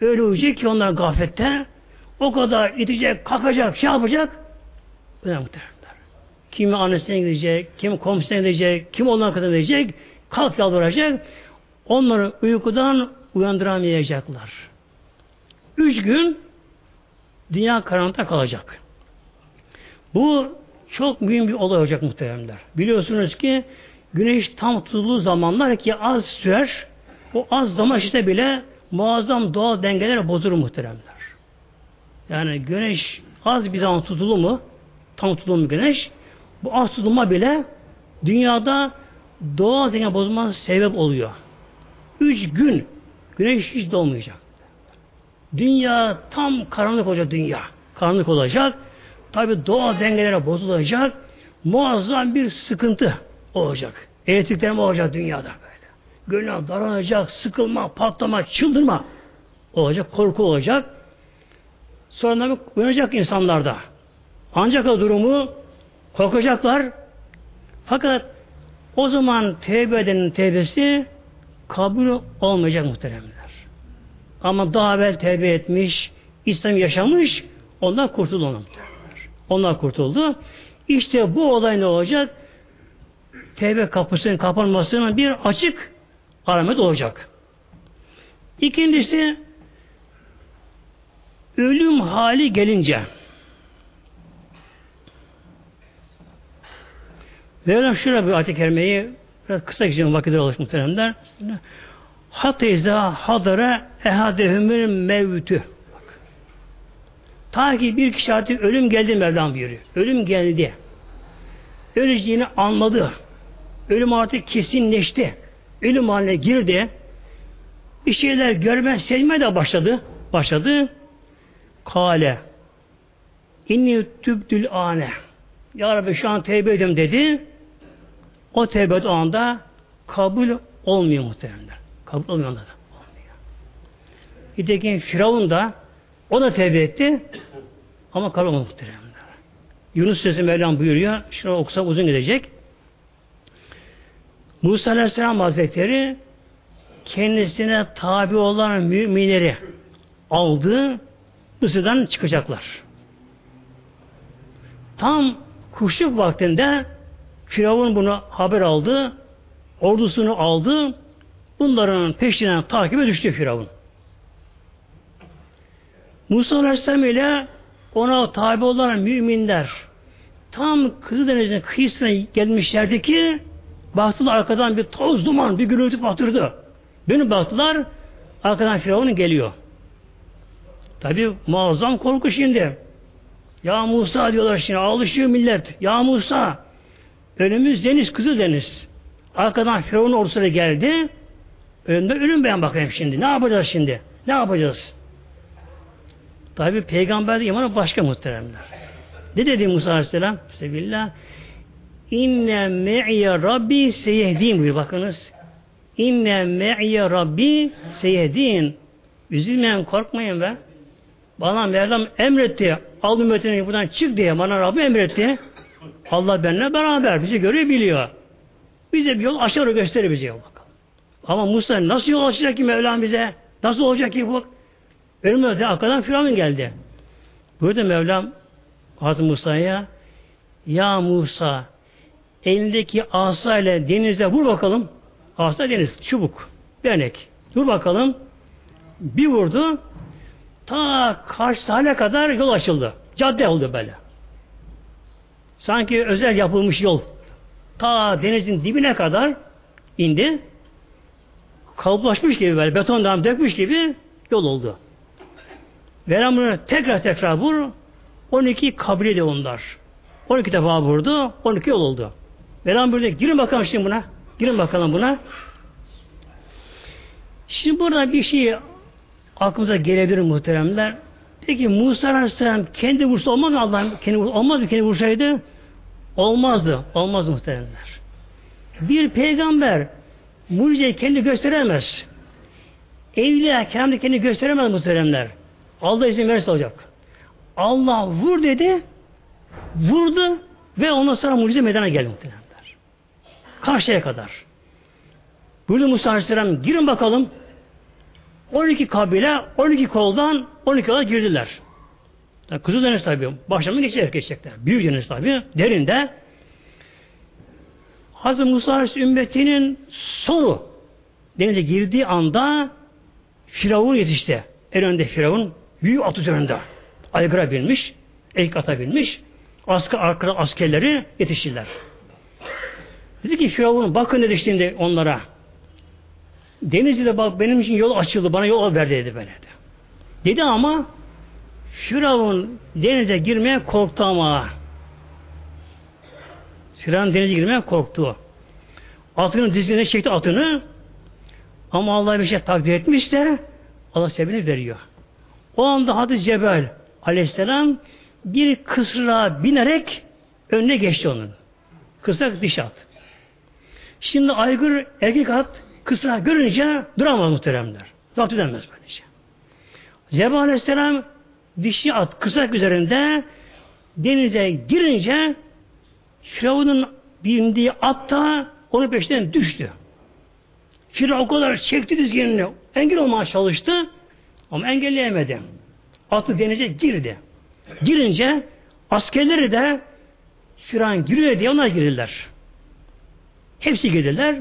Öyle uyuyacak ki onlar gaflette o kadar itecek, kalkacak, şey yapacak. Öyle muhtemelen. Kimi annesine gidecek, kimi komşusuna gidecek, kim ondan kadar gidecek, kalk yalvaracak. Onları uykudan uyandıramayacaklar. Üç gün dünya karanlıkta kalacak. Bu çok mühim bir olay olacak muhteremler. Biliyorsunuz ki güneş tam tutulduğu zamanlar ki az sürer, o az zaman işte bile muazzam doğal dengeler bozulur muhteremler. Yani güneş az bir zaman tutulu mu, tam tutulu mu güneş, bu az tutulma bile dünyada doğal denge bozulması sebep oluyor. Üç gün güneş hiç doğmayacak. Dünya tam karanlık olacak dünya. Karanlık olacak. Tabi doğal dengelere bozulacak. Muazzam bir sıkıntı olacak. Elektriklenme olacak dünyada böyle. Gönül daralacak, sıkılma, patlama, çıldırma olacak, korku olacak. Sonra uyanacak insanlarda. Ancak o durumu korkacaklar. Fakat o zaman tevbe edenin tevbesi kabul olmayacak muhteremler. Ama daha evvel tevbe etmiş, İslam yaşamış, onlar kurtuldu onlar Onlar kurtuldu. İşte bu olay ne olacak? Tevbe kapısının kapanmasının bir açık alamet olacak. İkincisi ölüm hali gelince Mevlam şuraya bir ayet-i kerimeyi biraz kısa geçeceğim vakitler olmuş muhteremler. Hatta izâ hadara ehadehümül mevtü. Ta ki bir kişi artık ölüm geldi Mevlam buyuruyor. Ölüm geldi. Öleceğini anladı. Ölüm artık kesinleşti. Ölüm haline girdi. Bir şeyler görme, sezme de başladı. Başladı. Kale. İnni tübdül ane. Ya Rabbi şu an tevbe ediyorum dedi. O tevbe o anda kabul olmuyor muhtemelen. Kabul olmuyor onda da. Olmuyor. Firavun da o da tevbe etti ama kabul olmadı muhtemelen. Yunus sözü Mevlam buyuruyor. Şunu okusa uzun gidecek. Musa Aleyhisselam Hazretleri kendisine tabi olan müminleri aldı, Mısır'dan çıkacaklar. Tam kuşluk vaktinde Firavun bunu haber aldı, ordusunu aldı, bunların peşinden takibe düştü Firavun. Musa Aleyhisselam ile ona tabi olan müminler tam Kızıldeniz'in kıyısına gelmişlerdi ki baktılar arkadan bir toz duman, bir gürültü batırdı. Beni baktılar, arkadan Firavun geliyor. Tabi muazzam korku şimdi. Ya Musa diyorlar şimdi, alışıyor millet. Ya Musa, önümüz deniz, kızı deniz. Arkadan Firavun ordusu geldi. Önünde ölüm beyan bakayım şimdi. Ne yapacağız şimdi? Ne yapacağız? Tabi peygamber imanı başka muhteremler. Ne dedi Musa Aleyhisselam? Sebillah. İnne me'ye Rabbi seyehdin buyuruyor. Bakınız. İnne me'ye Rabbi seyehdin. Üzülmeyin, korkmayın be. Bana Mevlam emretti. Al ümmetini buradan çık diye bana Rabbi emretti. Allah benimle beraber. Bizi görüyor, biliyor. Bize bir yol aşağı gösterir bize yol. Ama Musa nasıl yol açacak ki Mevlam bize? Nasıl olacak ki bu? Ölüm de arkadan Firavun geldi. Burada Mevlam Hazreti Musa'ya Ya Musa elindeki asa ile denize vur bakalım. Asa deniz, çubuk, denek. Vur bakalım. Bir vurdu. Ta karşı sahile kadar yol açıldı. Cadde oldu böyle. Sanki özel yapılmış yol. Ta denizin dibine kadar indi. Kalıplaşmış gibi böyle betondan dökmüş gibi yol oldu. Veren bunu tekrar tekrar vur. 12 kabile de onlar. 12 defa vurdu, 12 yol oldu. Velan böyle girin bakalım şimdi buna. Girin bakalım buna. Şimdi burada bir şey aklımıza gelebilir muhteremler. Peki Musa Aleyhisselam kendi vursa olmaz mı Allah'ın? Kendi olmaz mı kendi vursaydı? Olmazdı. Olmaz muhteremler. Bir peygamber mucizeyi kendi gösteremez. Evliya kendi kendi gösteremez muhteremler. Allah izin verirse olacak. Allah vur dedi, vurdu ve ondan sonra mucize meydana geldi muhteremler. Karşıya kadar. Buyurdu Musa Aleyhisselam girin bakalım. 12 kabile 12 koldan 12 yola girdiler. Yani Kızıl Deniz tabi. Başlarına geçecek, geçecekler. Büyük deniz tabi. Derinde. Hazreti Musa ümmetinin sonu denize girdiği anda Firavun yetişti. En önde Firavun büyük at üzerinde. Aygıra binmiş. Elik ata binmiş. Asker, arkada askerleri yetiştiler. Dedi ki Firavun bakın dedi şimdi onlara. Denizli'de bak benim için yol açıldı. Bana yol ver dedi böyle. Dedi ama Firavun denize girmeye korktu ama. Firavun denize girmeye korktu. Atının dizine çekti atını. Ama Allah bir şey takdir etmiş de Allah sebebini veriyor. O anda Hadi Cebel aleyhisselam bir kısra binerek önüne geçti onun. Kısrak diş at. Şimdi aygır erkek at kısra görünce duramaz muhteremler. Zapt edemez böylece. Cebrail Aleyhisselam dişi at kısrak üzerinde denize girince Firavun'un bindiği at da onun peşinden düştü. Firavun o kadar çekti dizginini. Engel olmaya çalıştı ama engelleyemedi. Atı denize girdi. Girince askerleri de Firavun giriyor diye onlar girdiler. Hepsi girdiler.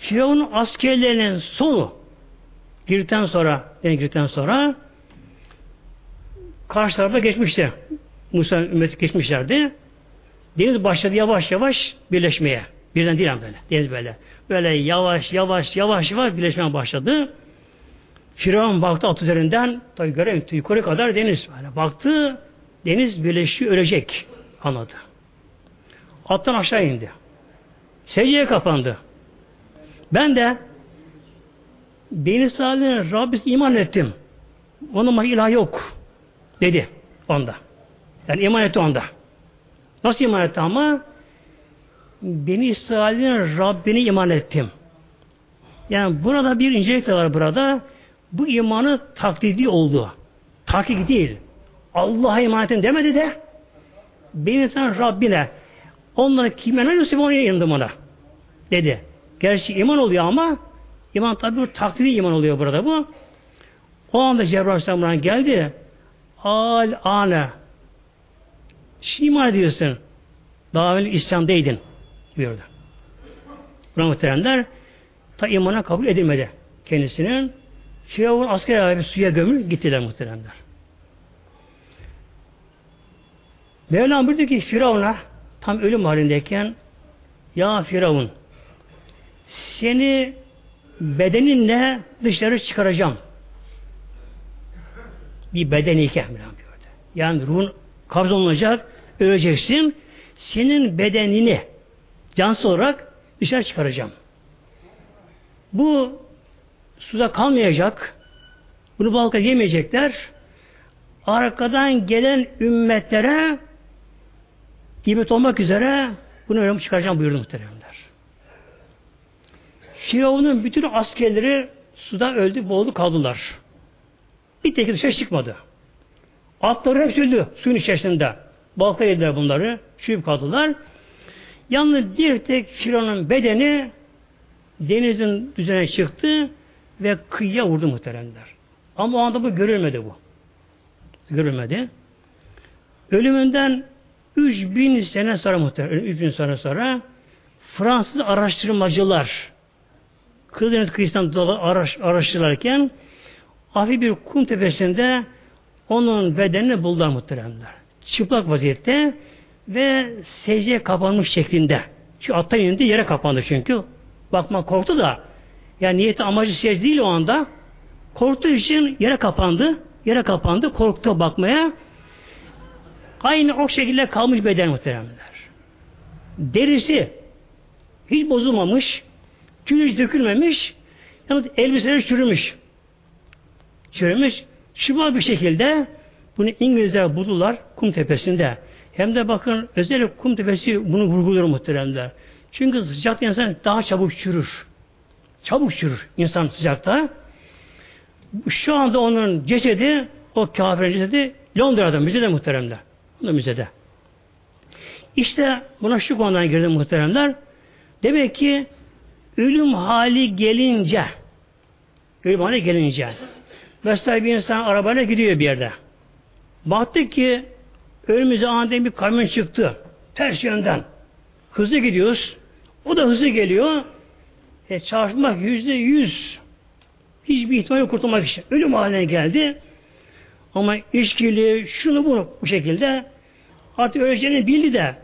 Firavun'un askerlerinin sonu girdikten sonra yani girdikten sonra karşı tarafa geçmişti. Musa ümmeti geçmişlerdi. Deniz başladı yavaş yavaş birleşmeye. Birden değil böyle. Deniz böyle. Böyle yavaş yavaş yavaş yavaş birleşmeye başladı. Firavun baktı at üzerinden tabi göre yukarı kadar deniz. Böyle baktı deniz birleşiyor ölecek. Anladı. Attan aşağı indi. Secdeye kapandı. Ben de Beni Salih'in Rabbisi iman ettim. Onun ilah yok. Dedi onda. Yani iman etti onda. Nasıl iman etti ama? Beni İsrail'in Rabbini iman ettim. Yani burada bir incelik de var burada. Bu imanı taklidi oldu. Takik değil. Allah'a iman ettim demedi de beni sen Rabbine onları kime ne diyorsa onu inandım ona. Dedi. Gerçi iman oluyor ama iman tabi bir taklidi iman oluyor burada bu. O anda Cebrail Aleyhisselam geldi. Al ane. Şimdi iman ediyorsun. Daha evvel İslam'daydın. Buyurdu. Buna muhteremler ta imana kabul edilmedi kendisinin. Firavun asker abi suya gömül gittiler muhteremler. Mevlam buyurdu ki Firavun'a tam ölüm halindeyken ya Firavun seni bedeninle dışarı çıkaracağım. Bir bedeniyken yani ruhun kabz olunacak, öleceksin. Senin bedenini cansız olarak dışarı çıkaracağım. Bu suda kalmayacak. Bunu balka yemeyecekler. Arkadan gelen ümmetlere ibret olmak üzere bunu öyle çıkaracağım buyurdu muhteremler. Firavun'un bütün askerleri suda öldü, boğuldu, kaldılar. Bir tek dışarı çıkmadı. Atları hepsi öldü suyun içerisinde. Balka yediler bunları. Çürüp kaldılar. Yalnız bir tek Firavun'un bedeni denizin üzerine çıktı ve kıyıya vurdu muhteremler. Ama o anda bu görülmedi bu. Görülmedi. Ölümünden 3000 sene sonra muhterem, 3000 sene sonra Fransız araştırmacılar Kızıldeniz'in kıyısından araş, araştırırken hafif bir kum tepesinde onun bedenini buldular muhteremler. Çıplak vaziyette ve secdeye kapanmış şeklinde. Şu attan indi yere kapandı çünkü. Bakma korktu da yani niyeti amacı secde değil o anda. Korktuğu için yere kapandı. Yere kapandı. Korktu bakmaya. aynı o şekilde kalmış beden muhteremler. Derisi hiç bozulmamış, tüy hiç dökülmemiş, yalnız elbiseleri çürümüş. Çürümüş, şıma bir şekilde bunu İngilizler buldular kum tepesinde. Hem de bakın özellikle kum tepesi bunu vurguluyor muhteremler. Çünkü sıcakta insan daha çabuk çürür. Çabuk çürür insan sıcakta. Şu anda onun cesedi, o kafirin cesedi Londra'da, müzede muhteremler. Bunda müzede. İşte buna şu konudan girdi muhteremler. Demek ki ölüm hali gelince ölüm hali gelince mesela bir insan arabayla gidiyor bir yerde. Baktık ki önümüze aniden bir kamyon çıktı. Ters yönden. Hızlı gidiyoruz. O da hızlı geliyor. E, çarpmak yüzde yüz. Hiçbir ihtimal kurtulmak için. Ölüm haline geldi. Ama içkili, şunu bunu bu şekilde artık öleceğini bildi de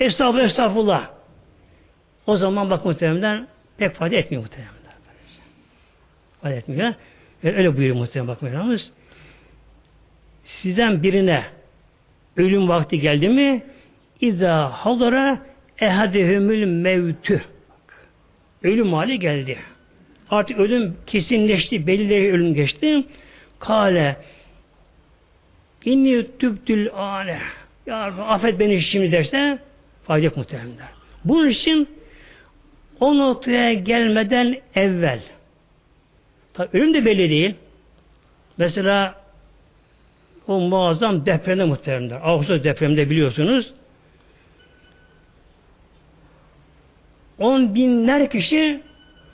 estağfurullah estağfurullah. O zaman bak muhtemelen pek fayda etmiyor muhtemelen. Fayda etmiyor. Yani öyle buyuruyor muhtemelen bak Mevlamız. Sizden birine ölüm vakti geldi mi İza hadara ehadehümül mevtü. Ölüm hali geldi. Artık ölüm kesinleşti, belli ölüm geçti. Kale inni tübtül ane. Ya affet beni şimdi derse fayda yok. Bunun için o noktaya gelmeden evvel tabi ölüm de belli değil. Mesela o muazzam depremde muhteremler. Ağustos depremde biliyorsunuz on binler kişi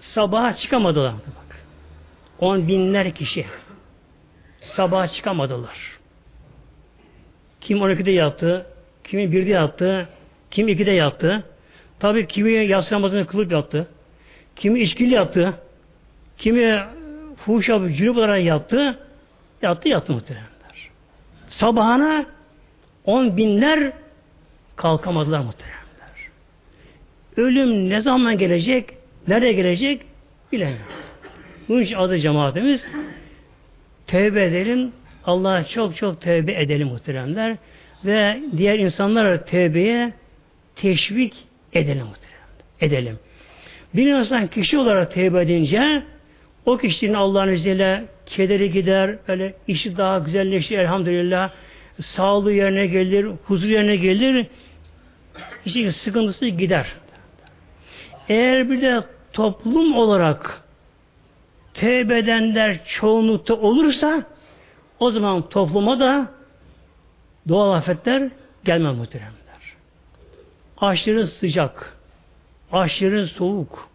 sabaha çıkamadılar. Bak. On binler kişi sabaha çıkamadılar. Kim 12'de yattı, kimi 1'de yattı, kim 2'de yattı. Tabi kimi yatsı namazını kılıp yattı. Kimi içkili yattı. Kimi fuhuş yapıp cünüp olarak yattı. Yattı yattı muhteremler. Sabahına on binler kalkamadılar muhteremler. Ölüm ne zaman gelecek, nerede gelecek bilemiyorum. Bunun için adı cemaatimiz tevbe edelim, Allah'a çok çok tevbe edelim muhteremler ve diğer insanlara tevbeye teşvik edelim muhteremler. Edelim. Bir insan kişi olarak tevbe edince o kişinin Allah'ın izniyle kederi gider, böyle işi daha güzelleşir elhamdülillah, sağlığı yerine gelir, huzur yerine gelir, işin sıkıntısı gider. Eğer bir de toplum olarak tevbe edenler çoğunlukta olursa o zaman topluma da doğal afetler gelmez muhteremler. Aşırı sıcak, aşırı soğuk,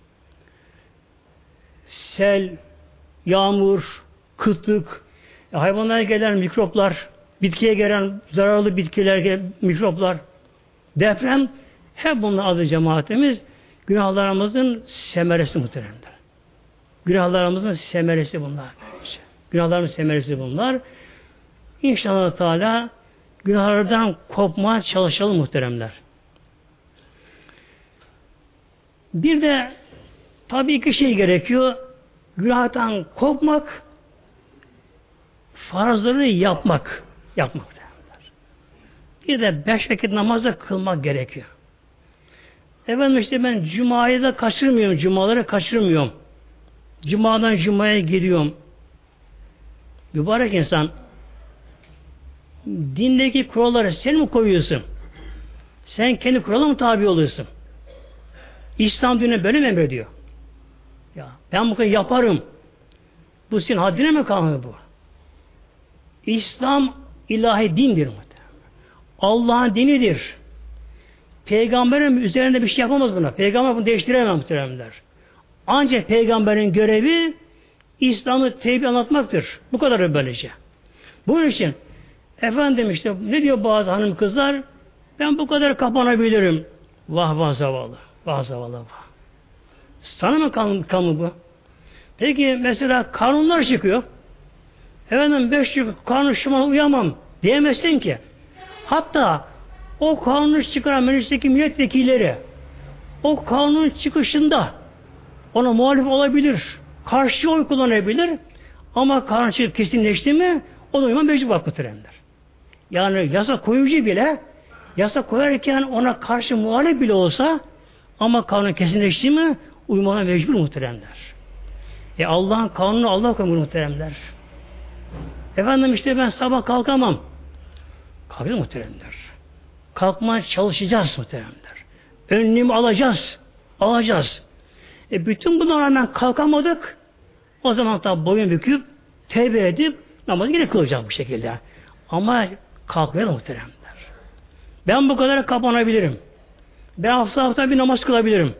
sel, yağmur, kıtlık, hayvanlara gelen mikroplar, bitkiye gelen zararlı bitkiler, mikroplar, deprem, hep bunlar adı cemaatimiz günahlarımızın semeresi muhteremler. Günahlarımızın semeresi bunlar. Günahlarımızın semeresi bunlar. İnşallah Teala günahlardan kopmaya çalışalım muhteremler. Bir de tabii iki şey gerekiyor. Günahtan kopmak, farzları yapmak. Yapmak. Bir de beş vakit namazda kılmak gerekiyor. Efendim işte ben Cuma'yı da kaçırmıyorum. Cumaları kaçırmıyorum. Cuma'dan Cuma'ya giriyorum. Mübarek insan dindeki kuralları sen mi koyuyorsun? Sen kendi kuralına mı tabi oluyorsun? İslam dinine böyle mi emrediyor? Ya ben bu kadar yaparım. Bu senin haddine mi kalmıyor bu? İslam ilahi dindir. Allah'ın dinidir. Peygamberin üzerinde bir şey yapamaz buna. Peygamber bunu değiştiremez muhteremler. Ancak peygamberin görevi İslam'ı tevbi anlatmaktır. Bu kadar böylece. Bunun için efendim işte ne diyor bazı hanım kızlar? Ben bu kadar kapanabilirim. Vah vah zavallı. Vah zavallı vah. Sana mı kanun, kanun bu? Peki mesela kanunlar çıkıyor. Efendim beş yıl kanun şuma uyamam diyemezsin ki. Hatta o kanunu çıkaran meclisteki milletvekilleri o kanun çıkışında ona muhalif olabilir. Karşı oy kullanabilir. Ama kanun çıkıp kesinleşti mi o da uyma mecbur bak muhteremler. Yani yasa koyucu bile yasa koyarken ona karşı muhalif bile olsa ama kanun kesinleşti mi uymana mecbur muhteremler. E Allah'ın kanunu Allah koymuş muhteremler. Efendim işte ben sabah kalkamam. Kalkıyor muhteremler. Kalkmaya çalışacağız muhteremler. Önlüğümü alacağız. Alacağız. E bütün buna rağmen kalkamadık. O zaman da boyun büküp tevbe edip namazı yine kılacağız bu şekilde. Ama kalkmayalım muhteremler. Ben bu kadar kapanabilirim. Ben hafta hafta bir namaz kılabilirim.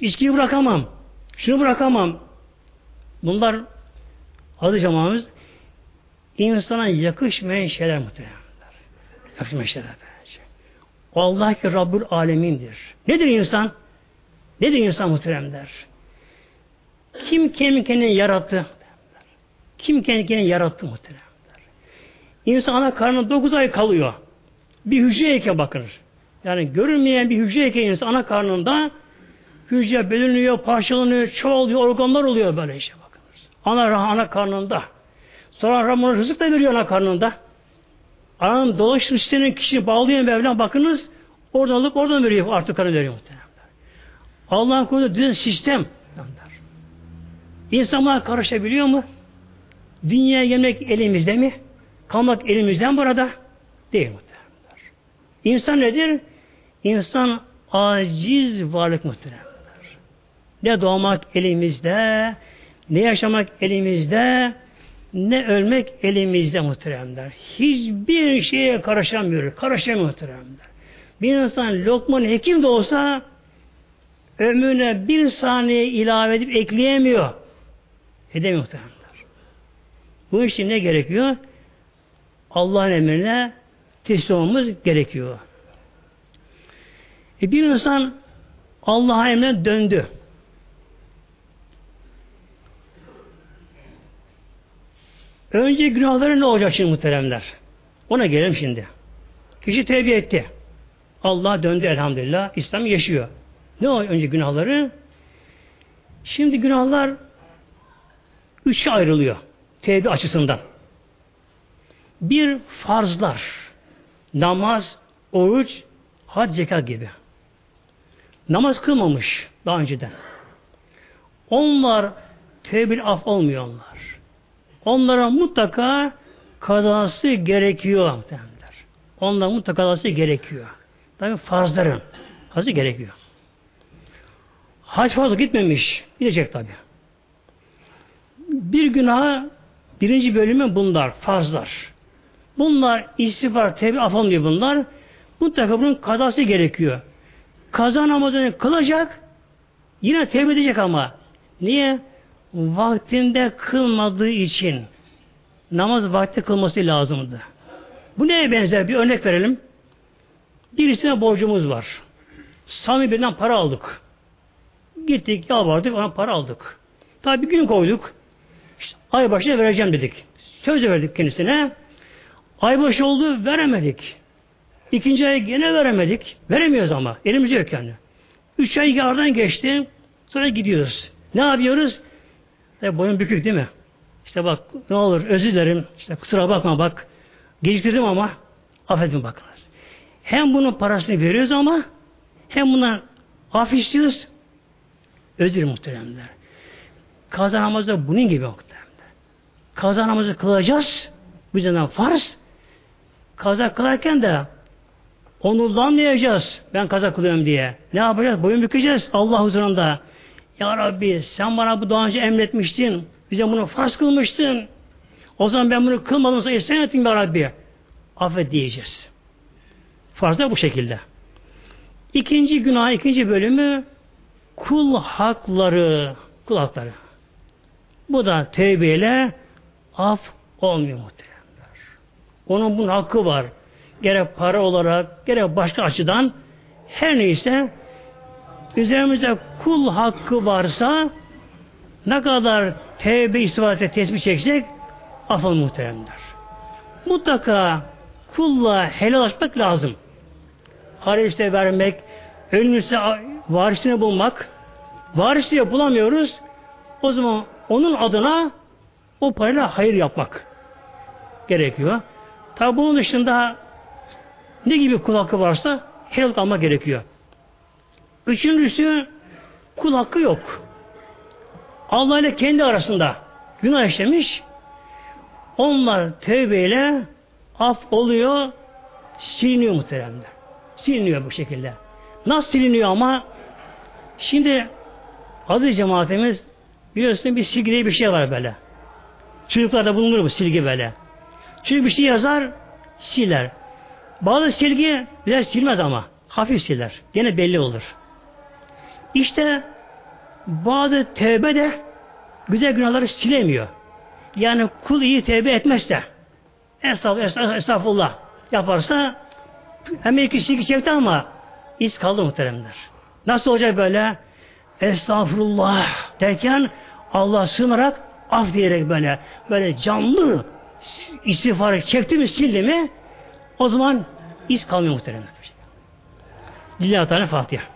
İçkiyi bırakamam. Şunu bırakamam. Bunlar adı cemaatimiz insana yakışmayan şeyler muhteremler. Yakışmayan şeyler bence. Allah ki Rabbül Alemin'dir. Nedir insan? Nedir insan muhteremler? Kim kendi kendini yarattı? Kim kendi kendini yarattı muhteremler? İnsan ana karnında 9 ay kalıyor. Bir hücreyken bakınız. Yani görünmeyen bir hücreyken insan ana karnında hücre bölünüyor, parçalanıyor, çoğalıyor, organlar oluyor böyle işte bakınız. Ana ana karnında. Sonra Ramazan rızık da veriyor ana karnında. Ananın dolaşım sisteminin kişiyi bağlayan Mevlam bakınız oradan alıp oradan veriyor artık kanı veriyor muhtemelen. Allah'ın koyduğu düzen sistem. İnsanlar karışabiliyor mu? Dünyaya gelmek elimizde mi? Kalmak elimizden burada? Değil muhtemelen. İnsan nedir? İnsan aciz varlık muhtemelen. Ne doğmak elimizde, ne yaşamak elimizde, ne ölmek elimizde muhteremler. Hiçbir şeye karışamıyor. Karışamıyor muhteremler. Bir insan lokman hekim de olsa ömrüne bir saniye ilave edip ekleyemiyor. Edemiyor muhteremler. Bu için ne gerekiyor? Allah'ın emrine teslim olmamız gerekiyor. E bir insan Allah'a emrine döndü. Önce günahları ne olacak şimdi muhteremler? Ona gelelim şimdi. Kişi tevbe etti. Allah döndü elhamdülillah. İslam yaşıyor. Ne o önce günahları? Şimdi günahlar üçe ayrılıyor. Tevbe açısından. Bir farzlar. Namaz, oruç, had, zekat gibi. Namaz kılmamış daha önceden. Onlar tevbe af olmuyor onlar. Onlara mutlaka kazası gerekiyor muhtemelenler. Onlara mutlaka kazası gerekiyor. Tabi farzların kazası gerekiyor. Hac fazla gitmemiş. Gidecek tabi. Bir günah birinci bölümü bunlar. Farzlar. Bunlar istiğfar, tevbe, afam diyor bunlar. Mutlaka bunun kazası gerekiyor. Kaza namazını kılacak yine tevbe edecek ama. Niye? Vaktinde kılmadığı için namaz vakti kılması lazımdı. Bu neye benzer? Bir örnek verelim. Birisine borcumuz var. Sami birden para aldık. Gittik, yalvardık, ona para aldık. Tabi bir gün koyduk. İşte ay başına vereceğim dedik. Söz verdik kendisine. Ay başı oldu, veremedik. İkinci ay gene veremedik. Veremiyoruz ama. Elimizde yok yani. Üç ay yardan geçti. Sonra gidiyoruz. Ne yapıyoruz? E, boyun bükük değil mi? İşte bak ne olur özür dilerim. İşte kusura bakma bak. Geciktirdim ama affedin bakınız. Hem bunun parasını veriyoruz ama hem buna af istiyoruz. Özür muhteremler. Kaza namazı bunun gibi muhteremler. Kaza namazı kılacağız. Bizden farz. Kaza kılarken de onurlanmayacağız. Ben kaza kılıyorum diye. Ne yapacağız? Boyun bükeceğiz Allah huzurunda. Ya Rabbi sen bana bu daha önce emretmiştin. Bize bunu farz kılmıştın. O zaman ben bunu kılmadımsa isen ettim ya Rabbi. Affet diyeceğiz. Farz da bu şekilde. İkinci günah, ikinci bölümü kul hakları. Kul hakları. Bu da tevbeyle af olmuyor muhteremler. Onun bunun hakkı var. Gerek para olarak, gerek başka açıdan her neyse üzerimizde kul hakkı varsa ne kadar tevbe istifatı tesbih çeksek affol muhteremler. Mutlaka kulla helallaşmak lazım. Haris'e vermek, önümüzde varisini bulmak, varisini bulamıyoruz. O zaman onun adına o parayla hayır yapmak gerekiyor. Tabi bunun dışında ne gibi kul hakkı varsa helal almak gerekiyor. Üçüncüsü kul hakkı yok. Allah ile kendi arasında günah işlemiş. Onlar tövbeyle af oluyor, siliniyor muhteremler. Siliniyor bu şekilde. Nasıl siliniyor ama? Şimdi adı cemaatimiz biliyorsun bir silgi diye bir şey var böyle. Çocuklarda bulunur bu silgi böyle. Çünkü bir şey yazar, siler. Bazı silgi biraz silmez ama. Hafif siler. Gene belli olur. İşte bazı tevbe de güzel günahları silemiyor. Yani kul iyi tevbe etmezse estağfurullah, estağfurullah, yaparsa hemen iki silgi çekti ama iz kaldı muhteremler. Nasıl olacak böyle? Estağfurullah derken Allah sığınarak af diyerek böyle böyle canlı istiğfarı çekti mi sildi mi o zaman iz kalmıyor muhteremler. Lillahi Teala Fatiha.